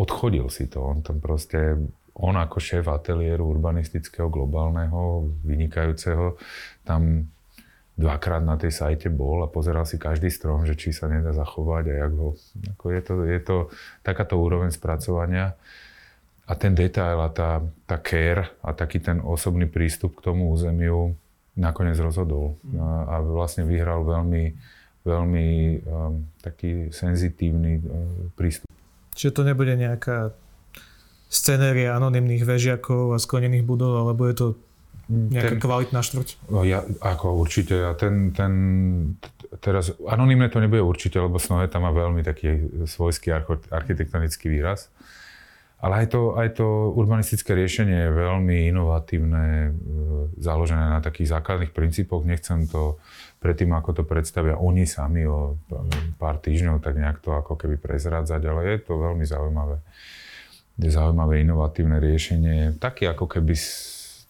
odchodil si to. On tam proste, on ako šéf ateliéru urbanistického, globálneho, vynikajúceho, tam dvakrát na tej sajte bol a pozeral si každý strom, že či sa nedá zachovať a jak ho... Ako je, to, je to takáto úroveň spracovania a ten detail a tá, tá care a taký ten osobný prístup k tomu územiu nakoniec rozhodol mm. a, a vlastne vyhral veľmi, veľmi um, taký senzitívny um, prístup. Čiže to nebude nejaká scenéria anonimných vežiakov a sklenených budov, alebo je to Nejaká ten, kvalitná štvrť? No ja, ako určite. A ten, ten, teraz, anonimné to nebude určite, lebo Snoheta má veľmi taký svojský architektonický výraz. Ale aj to, aj to urbanistické riešenie je veľmi inovatívne, e, založené na takých základných princípoch. Nechcem to predtým, ako to predstavia oni sami o pár týždňov, tak nejak to ako keby prezrádzať, ale je to veľmi zaujímavé. Je zaujímavé inovatívne riešenie, taký ako keby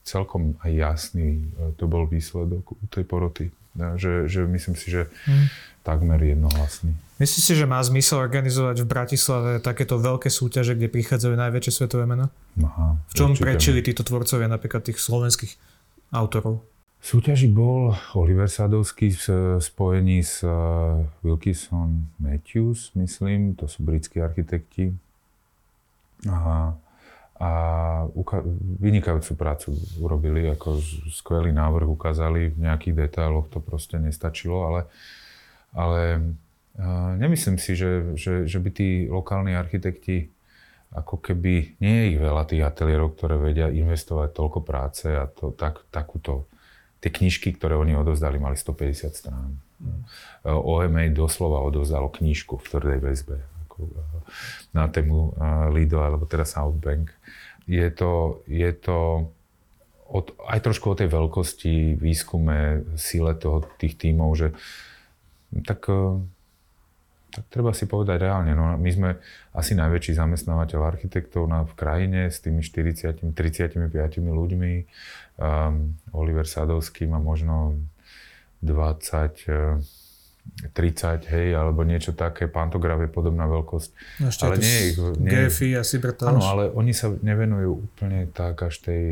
celkom aj jasný e, to bol výsledok u tej poroty. Že, že myslím si, že hmm. Takmer jednohlasný. Myslíš si, že má zmysel organizovať v Bratislave takéto veľké súťaže, kde prichádzajú najväčšie svetové mená? Aha, v čom prečili títo tvorcovia napríklad tých slovenských autorov? V súťaži bol Oliver Sadovský v spojení s e, Wilkinson Matthews, myslím, to sú britskí architekti. Aha a uka- vynikajúcu prácu urobili, ako skvelý návrh ukázali, v nejakých detailoch to proste nestačilo, ale, ale uh, nemyslím si, že, že, že by tí lokálni architekti ako keby, nie je ich veľa tých ateliérov, ktoré vedia investovať toľko práce a to, tak, takúto, tie knižky, ktoré oni odovzdali, mali 150 strán. Mm. OMA doslova odovzdalo knižku v tvrdej väzbe ako, na tému Lido alebo teda Southbank je to, je to od, aj trošku o tej veľkosti, výskume, síle toho, tých tímov, že tak, e, tak treba si povedať reálne. No, my sme asi najväčší zamestnávateľ architektov na, v krajine s tými 40, 35 ľuďmi. Um, Oliver Sadovský má možno 20, 30, hej, alebo niečo také, pantograf je podobná veľkosť. No ešte ale nie, nie, GFI a Cybertalš. Áno, ale oni sa nevenujú úplne tak až tej,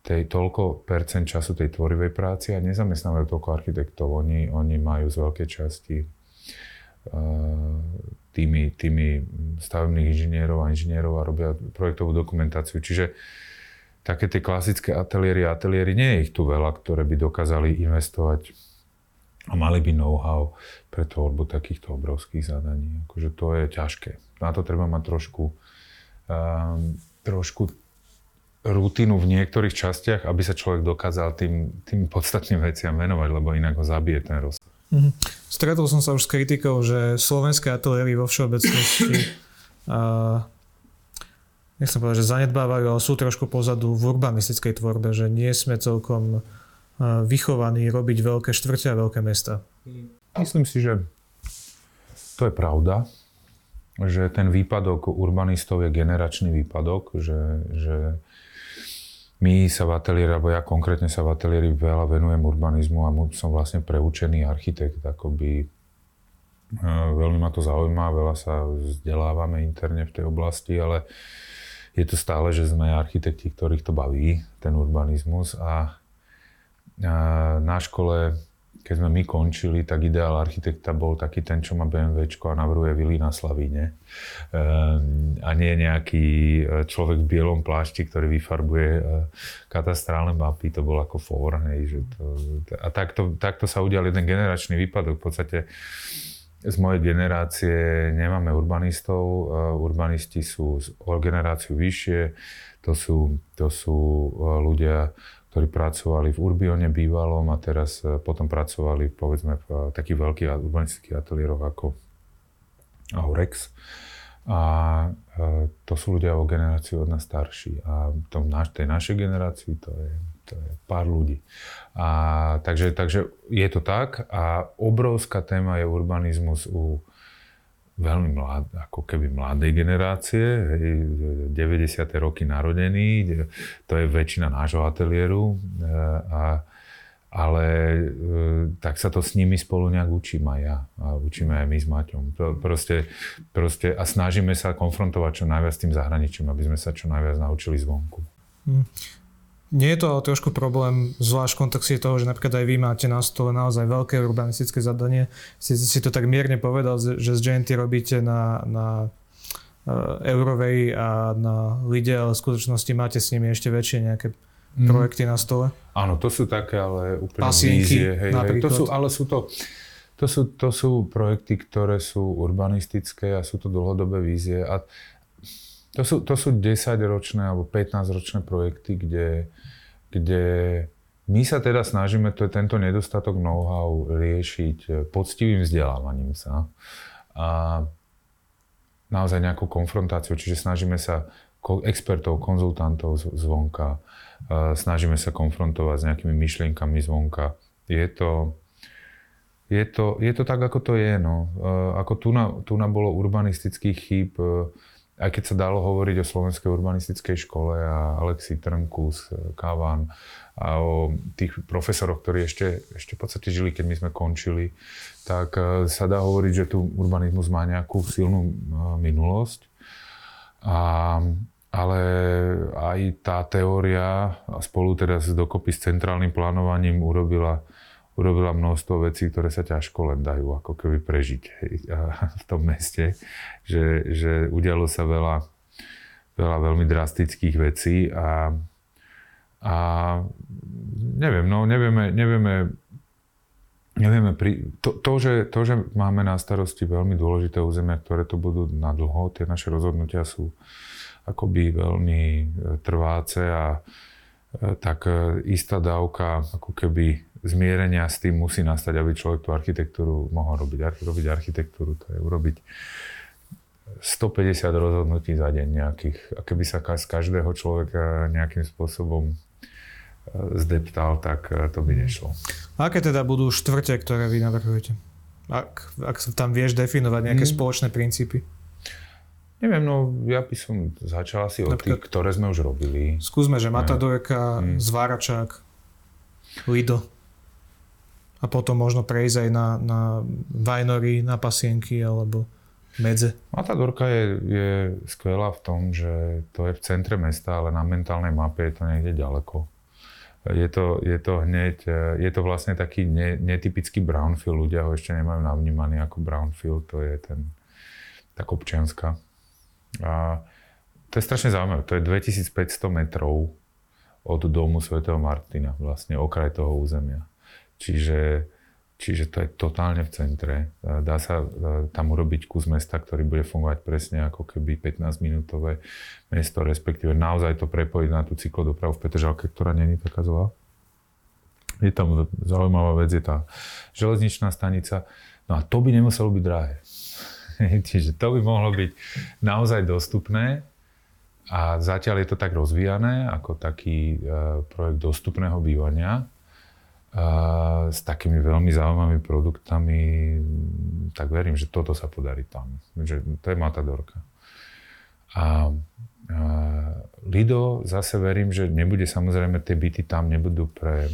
tej toľko percent času tej tvorivej práci a nezamestnávajú toľko architektov. Oni, oni majú z veľkej časti tými, tými stavebných inžinierov a inžinierov a robia projektovú dokumentáciu. Čiže také tie klasické ateliéry a ateliéry, nie je ich tu veľa, ktoré by dokázali investovať a mali by know-how pre tvorbu takýchto obrovských zadaní. Akože to je ťažké. Na to treba mať trošku, um, trošku rutinu v niektorých častiach, aby sa človek dokázal tým, tým podstatným veciam venovať, lebo inak ho zabije ten rozsah. Mm-hmm. Stretol som sa už s kritikou, že slovenské ateliéry vo všeobecnosti uh, nechcem povedať, že zanedbávajú, ale sú trošku pozadu v urbanistickej tvorbe, že nie sme celkom vychovaní robiť veľké štvrte a veľké mesta. Myslím si, že to je pravda, že ten výpadok urbanistov je generačný výpadok, že, že my sa v ateliéri, alebo ja konkrétne sa v ateliéri veľa venujem urbanizmu a som vlastne preučený architekt, akoby e, veľmi ma to zaujíma, veľa sa vzdelávame interne v tej oblasti, ale je to stále, že sme architekti, ktorých to baví, ten urbanizmus. A na škole, keď sme my končili, tak ideál architekta bol taký ten, čo má BMW a navrhuje vily na Slavíne. Ehm, a nie nejaký e, človek v bielom plášti, ktorý vyfarbuje e, katastrálne mapy. To bol ako for. Hej, že to, a takto, takto sa udial jeden generačný výpadok. V podstate z mojej generácie nemáme urbanistov. E, urbanisti sú o generáciu vyššie. To sú, to sú ľudia, ktorí pracovali v Urbione bývalom a teraz e, potom pracovali povedzme v e, takých veľkých urbanistických ateliéroch ako Aurex. A e, to sú ľudia o generáciu od nás starší. A v tom naš, tej našej generácii to je, to je pár ľudí. A, takže, takže je to tak a obrovská téma je urbanizmus u veľmi mlad, ako keby mladej generácie, 90. roky narodení, to je väčšina nášho ateliéru, e, a, ale e, tak sa to s nimi spolu nejak učím aj ja a učíme aj my s Maťom. Proste, proste, a snažíme sa konfrontovať čo najviac s tým zahraničím, aby sme sa čo najviac naučili zvonku. Nie je to ale trošku problém, zvlášť v kontexte toho, že napríklad aj vy máte na stole naozaj veľké urbanistické zadanie. Si, si to tak mierne povedal, že z GNT robíte na, na uh, Eurovej a na Lide, ale v skutočnosti máte s nimi ešte väčšie nejaké mm. projekty na stole. Áno, to sú také, ale úplne Pasínky, vízie. Hej, hej. To sú, ale sú to, to sú, to sú projekty, ktoré sú urbanistické a sú to dlhodobé vízie. A to sú, to sú 10-ročné alebo 15-ročné projekty, kde, kde my sa teda snažíme to, tento nedostatok know-how riešiť poctivým vzdelávaním sa a naozaj nejakou konfrontáciou, čiže snažíme sa expertov, konzultantov zvonka, snažíme sa konfrontovať s nejakými myšlienkami zvonka. Je to, je to, je to tak, ako to je. No. Ako tu na, tu na bolo urbanistických chýb, aj keď sa dalo hovoriť o Slovenskej urbanistickej škole a Alexi Trnkus, Kavan a o tých profesoroch, ktorí ešte, ešte v podstate žili, keď my sme končili, tak e, sa dá hovoriť, že tu urbanizmus má nejakú silnú e, minulosť. A, ale aj tá teória spolu teda s dokopy s centrálnym plánovaním urobila urobila množstvo vecí, ktoré sa ťažko len dajú ako keby prežiť hej, v tom meste. Že, že udialo sa veľa, veľa veľmi drastických vecí a, a neviem, no nevieme, nevieme Nevieme, pri, to, to, že, to, že máme na starosti veľmi dôležité územia, ktoré to budú na dlho, tie naše rozhodnutia sú akoby veľmi e, trváce a e, tak e, istá dávka ako keby zmierenia s tým musí nastať, aby človek tú architektúru mohol robiť. Robiť architektúru to je urobiť 150 rozhodnutí za deň nejakých. A keby sa z každého človeka nejakým spôsobom e, zdeptal, tak e, to by nešlo. Aké teda budú štvrte, ktoré vy navrhujete? Ak, ak tam vieš definovať nejaké hmm. spoločné princípy? Neviem, no ja by som začal asi od tých, ktoré sme už robili. Skúsme, že Matadorka, hmm. Zváračák, Lido. A potom možno prejsť aj na, na vajnory, na pasienky alebo medze. Matadorka je, je skvelá v tom, že to je v centre mesta, ale na mentálnej mape je to niekde ďaleko. Je to, je to hneď, je to vlastne taký ne, netypický brownfield, ľudia ho ešte nemajú navnímaný ako brownfield, to je ten, tak občianská. A to je strašne zaujímavé, to je 2500 metrov od domu svätého Martina, vlastne okraj toho územia. Čiže Čiže to je totálne v centre. E, dá sa e, tam urobiť kus mesta, ktorý bude fungovať presne ako keby 15-minútové mesto, respektíve naozaj to prepojiť na tú cyklodopravu v Petržalke, ktorá není taká zlá. Je tam zaujímavá vec, je tá železničná stanica. No a to by nemuselo byť drahé. Čiže to by mohlo byť naozaj dostupné a zatiaľ je to tak rozvíjané ako taký e, projekt dostupného bývania s takými veľmi zaujímavými produktami, tak verím, že toto sa podarí tam. Že to je Matadorka. A, a Lido zase verím, že nebude samozrejme tie byty tam nebudú pre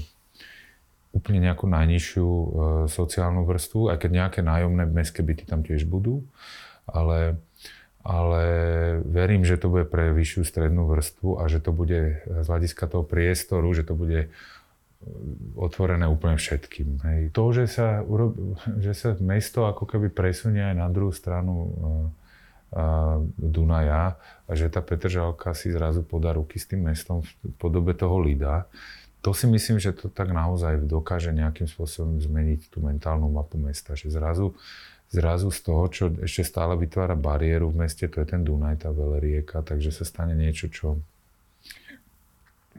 úplne nejakú najnižšiu e, sociálnu vrstvu, aj keď nejaké nájomné mestské byty tam tiež budú, ale, ale verím, že to bude pre vyššiu strednú vrstvu a že to bude z hľadiska toho priestoru, že to bude otvorené úplne všetkým. Hej. To, že sa, že sa mesto ako keby presunie aj na druhú stranu uh, Dunaja a že tá Petržalka si zrazu podá ruky s tým mestom v podobe toho Lida, to si myslím, že to tak naozaj dokáže nejakým spôsobom zmeniť tú mentálnu mapu mesta. Že zrazu, zrazu z toho, čo ešte stále vytvára bariéru v meste, to je ten Dunaj, tá veľrieka, takže sa stane niečo, čo...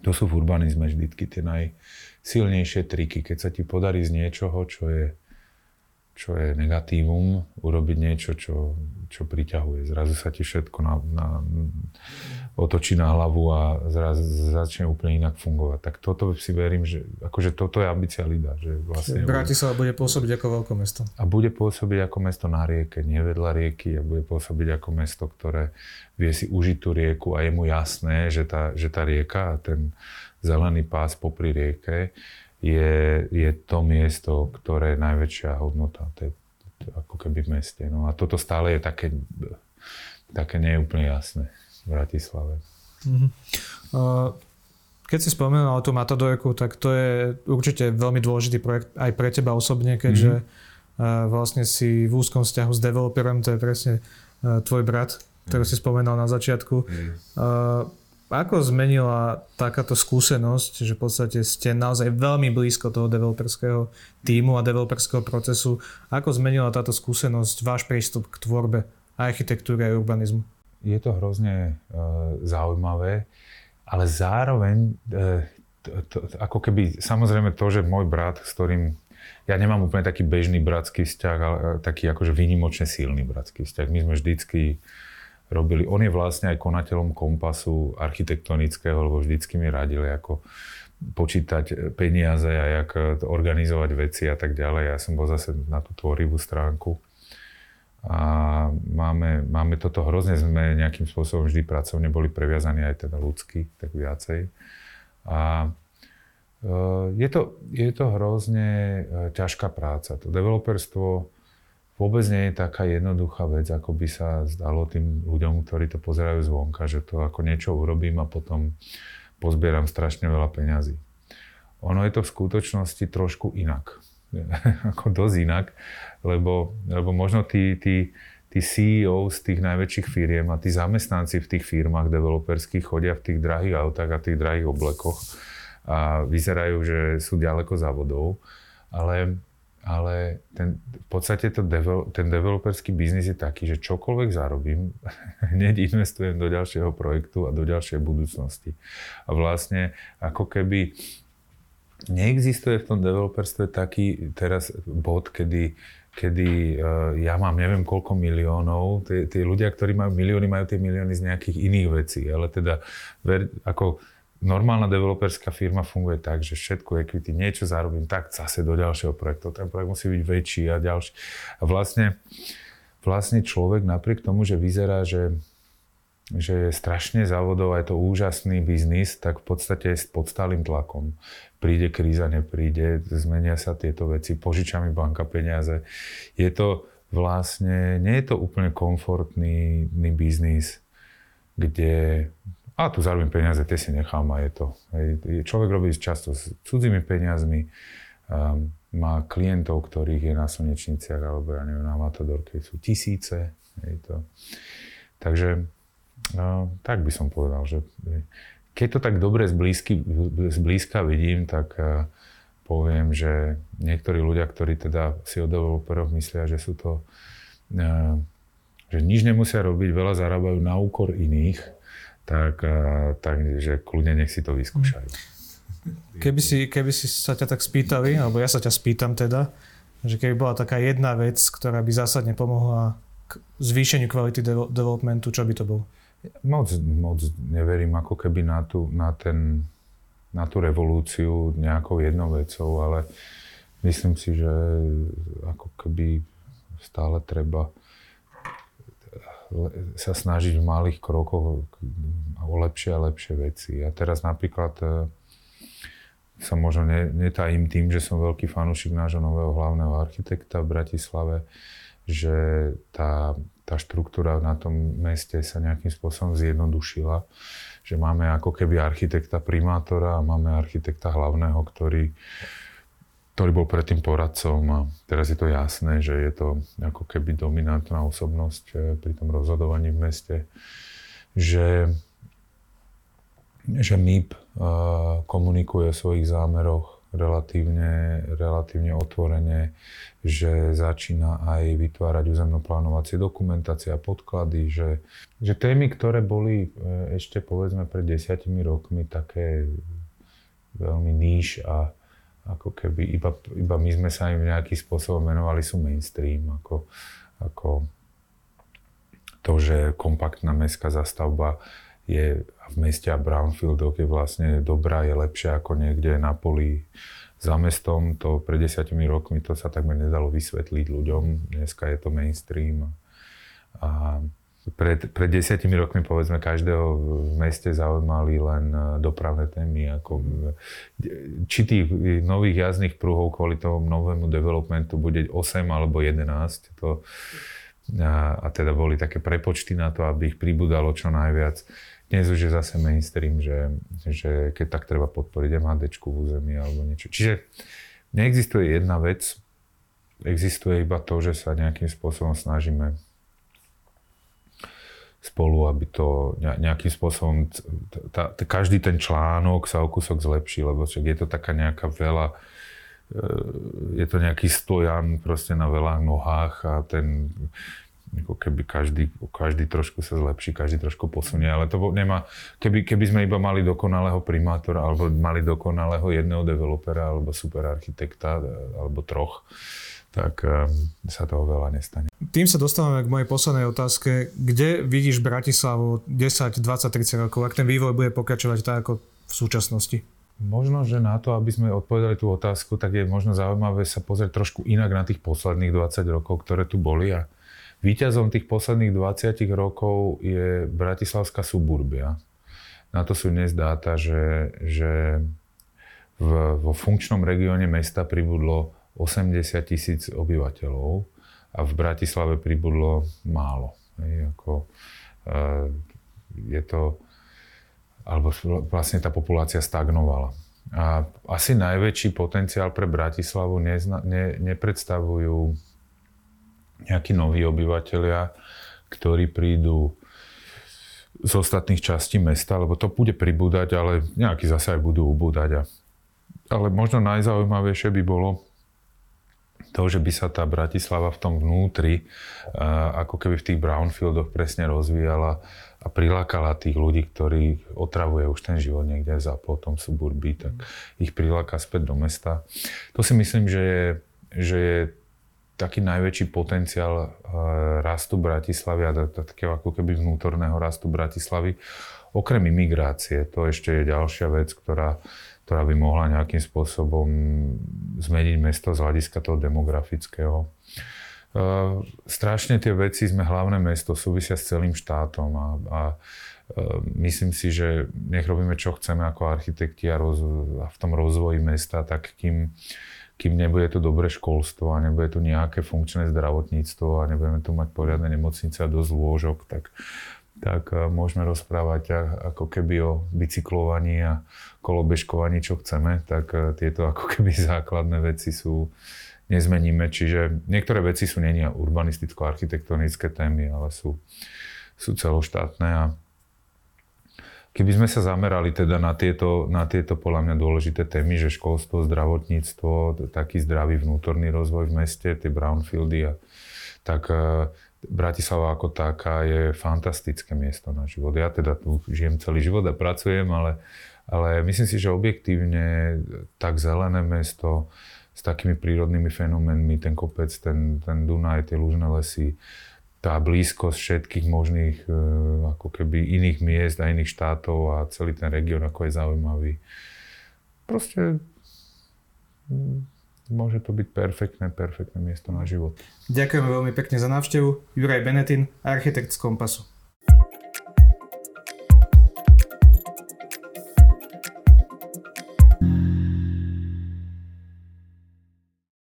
To sú v urbanizme vždycky tie naj, silnejšie triky. Keď sa ti podarí z niečoho, čo je, čo je negatívum, urobiť niečo, čo, čo priťahuje. Zrazu sa ti všetko na, na, otočí na hlavu a zrazu začne úplne inak fungovať. Tak toto si verím, že akože toto je ambícia Lida. Že vlastne Bratislava bude pôsobiť ako veľké mesto. A bude pôsobiť ako mesto na rieke, nie vedľa rieky a bude pôsobiť ako mesto, ktoré vie si užiť tú rieku a je mu jasné, že tá, že tá rieka a ten, zelený pás popri rieke je, je to miesto, ktoré je najväčšia hodnota. To je, to ako keby v meste. No a toto stále je také, také neúplne jasné v Bratislave. Mm-hmm. Uh, keď si spomenul tú Matadorku, tak to je určite veľmi dôležitý projekt aj pre teba osobne, keďže mm-hmm. vlastne si v úzkom vzťahu s developerom, to je presne tvoj brat, ktorý mm-hmm. si spomenal na začiatku. Mm-hmm. Uh, ako zmenila takáto skúsenosť, že v podstate ste naozaj veľmi blízko toho developerského týmu a developerského procesu, ako zmenila táto skúsenosť váš prístup k tvorbe architektúry a urbanizmu? Je to hrozne e, zaujímavé, ale zároveň e, to, to, ako keby, samozrejme to, že môj brat, s ktorým ja nemám úplne taký bežný bratský vzťah, ale taký akože výnimočne silný bratský vzťah. My sme vždycky robili. On je vlastne aj konateľom kompasu architektonického, lebo vždycky mi radili, ako počítať peniaze a jak organizovať veci a tak ďalej. Ja som bol zase na tú tvorivú stránku. A máme, máme toto hrozne, sme nejakým spôsobom vždy pracovne boli previazaní aj teda ľudsky, tak viacej. A e, je to, je to hrozne e, ťažká práca. To developerstvo vôbec nie je taká jednoduchá vec, ako by sa zdalo tým ľuďom, ktorí to pozerajú zvonka, že to ako niečo urobím a potom pozbieram strašne veľa peňazí. Ono je to v skutočnosti trošku inak. ako dosť inak, lebo, lebo možno tí, tí, tí CEO z tých najväčších firiem a tí zamestnanci v tých firmách developerských chodia v tých drahých autách a tých drahých oblekoch a vyzerajú, že sú ďaleko za vodou, ale ale ten, v podstate to devel, ten developerský biznis je taký, že čokoľvek zarobím, hneď investujem do ďalšieho projektu a do ďalšej budúcnosti. A vlastne ako keby neexistuje v tom developerstve taký teraz bod, kedy, kedy uh, ja mám neviem koľko miliónov, tí ľudia, ktorí majú milióny, majú tie milióny z nejakých iných vecí, ale teda ver, ako normálna developerská firma funguje tak, že všetko equity, niečo zarobím, tak zase do ďalšieho projektu. Ten projekt musí byť väčší a ďalší. A vlastne, vlastne človek napriek tomu, že vyzerá, že že je strašne závodov a je to úžasný biznis, tak v podstate je pod stálym tlakom. Príde kríza, nepríde, zmenia sa tieto veci, požiča mi banka peniaze. Je to vlastne, nie je to úplne komfortný biznis, kde a tu zarobím peniaze, tie si nechám a je to. Človek robí často s cudzími peniazmi, um, má klientov, ktorých je na slnečniciach alebo ja neviem, na Matadorke sú tisíce. Hej, to. Takže No, tak by som povedal, že keď to tak dobre zblízka vidím, tak uh, poviem, že niektorí ľudia, ktorí teda si o developeroch myslia, že sú to, uh, že nič nemusia robiť, veľa zarábajú na úkor iných, tak, uh, tak že kľudne nech si to vyskúšajú. Keby si, keby si sa ťa tak spýtali, alebo ja sa ťa spýtam teda, že keby bola taká jedna vec, ktorá by zásadne pomohla k zvýšeniu kvality developmentu, čo by to bolo? Moc, moc neverím ako keby na tú, na, ten, na tú revolúciu nejakou jednou vecou, ale myslím si, že ako keby stále treba sa snažiť v malých krokoch o lepšie a lepšie veci. A teraz napríklad e, sa možno netajím tým, že som veľký fanúšik nášho nového hlavného architekta v Bratislave, že tá tá štruktúra na tom meste sa nejakým spôsobom zjednodušila. Že máme ako keby architekta primátora a máme architekta hlavného, ktorý, ktorý bol predtým poradcom a teraz je to jasné, že je to ako keby dominantná osobnosť eh, pri tom rozhodovaní v meste. Že, že MIP eh, komunikuje o svojich zámeroch relatívne, relatívne otvorene, že začína aj vytvárať územnoplánovacie dokumentácie a podklady, že, že témy, ktoré boli e, ešte povedzme pred desiatimi rokmi také veľmi níž a ako keby iba, iba my sme sa im nejakým spôsobom venovali, sú mainstream, ako, ako to, že kompaktná mestská zastavba je v meste a brownfieldoch je vlastne dobrá, je lepšia ako niekde na poli za mestom. To pred desiatimi rokmi to sa takmer nedalo vysvetliť ľuďom. Dneska je to mainstream. A pred, pred desiatimi rokmi povedzme každého v meste zaujímali len e, dopravné témy. Ako, či tých nových jazdných prúhov kvôli tomu novému developmentu bude 8 alebo 11, to, a, a teda boli také prepočty na to, aby ich pribudalo čo najviac dnes už je zase mainstream, že, že keď tak treba podporiť MHD v území alebo niečo. Čiže neexistuje jedna vec, existuje iba to, že sa nejakým spôsobom snažíme spolu, aby to nejakým spôsobom, tá, tá, každý ten článok sa o kúsok zlepší, lebo však je to taká nejaká veľa, e, je to nejaký stojan proste na veľa nohách a ten ako keby každý, každý trošku sa zlepší, každý trošku posunie, ale to nemá, keby, keby sme iba mali dokonalého primátora, alebo mali dokonalého jedného developera, alebo super architekta, alebo troch, tak um, sa toho veľa nestane. Tým sa dostávame k mojej poslednej otázke. Kde vidíš Bratislavu 10, 20, 30 rokov? Ak ten vývoj bude pokračovať tak ako v súčasnosti? Možno, že na to, aby sme odpovedali tú otázku, tak je možno zaujímavé sa pozrieť trošku inak na tých posledných 20 rokov, ktoré tu boli a Výťazom tých posledných 20 rokov je Bratislavská suburbia. Na to sú dnes dáta, že, že v, vo funkčnom regióne mesta pribudlo 80 tisíc obyvateľov a v Bratislave pribudlo málo. Hej, ako, uh, je to, alebo vlastne tá populácia stagnovala. A asi najväčší potenciál pre Bratislavu nezna, ne, nepredstavujú nejakí noví obyvateľia, ktorí prídu z ostatných častí mesta, lebo to bude pribúdať, ale nejakí zase aj budú ubúdať. A, ale možno najzaujímavejšie by bolo to, že by sa tá Bratislava v tom vnútri, ako keby v tých brownfieldoch presne rozvíjala a prilákala tých ľudí, ktorí otravuje už ten život niekde za potom suburby, tak ich priláka späť do mesta. To si myslím, že je, že je taký najväčší potenciál eh, rastu Bratislavy a takého ako keby vnútorného rastu Bratislavy. Okrem imigrácie, to ešte je ďalšia vec, ktorá, ktorá by mohla nejakým spôsobom zmeniť mesto z hľadiska toho demografického. strašne tie veci sme hlavné mesto, súvisia s celým štátom a, a myslím si, že nech robíme čo chceme ako architekti a, roz, a v tom rozvoji mesta, tak kým, kým nebude tu dobré školstvo a nebude tu nejaké funkčné zdravotníctvo a nebudeme tu mať poriadne nemocnice a dosť lôžok, tak tak e, môžeme rozprávať ako keby o bicyklovaní a kolobežkovaní, čo chceme, tak e, tieto ako keby základné veci sú, nezmeníme. Čiže niektoré veci sú není urbanisticko-architektonické témy, ale sú, sú celoštátne a Keby sme sa zamerali teda na tieto, na tieto podľa mňa dôležité témy, že školstvo, zdravotníctvo, taký zdravý vnútorný rozvoj v meste, tie brownfieldy, a, tak e, Bratislava ako taká je fantastické miesto na život. Ja teda tu žijem celý život a pracujem, ale, ale myslím si, že objektívne tak zelené mesto s takými prírodnými fenoménmi, ten kopec, ten, ten Dunaj, tie lúžne lesy, tá blízkosť všetkých možných e, ako keby iných miest a iných štátov a celý ten región ako je zaujímavý. Proste môže to byť perfektné, perfektné miesto na život. Ďakujeme veľmi pekne za návštevu. Juraj Benetin, architekt z Kompasu.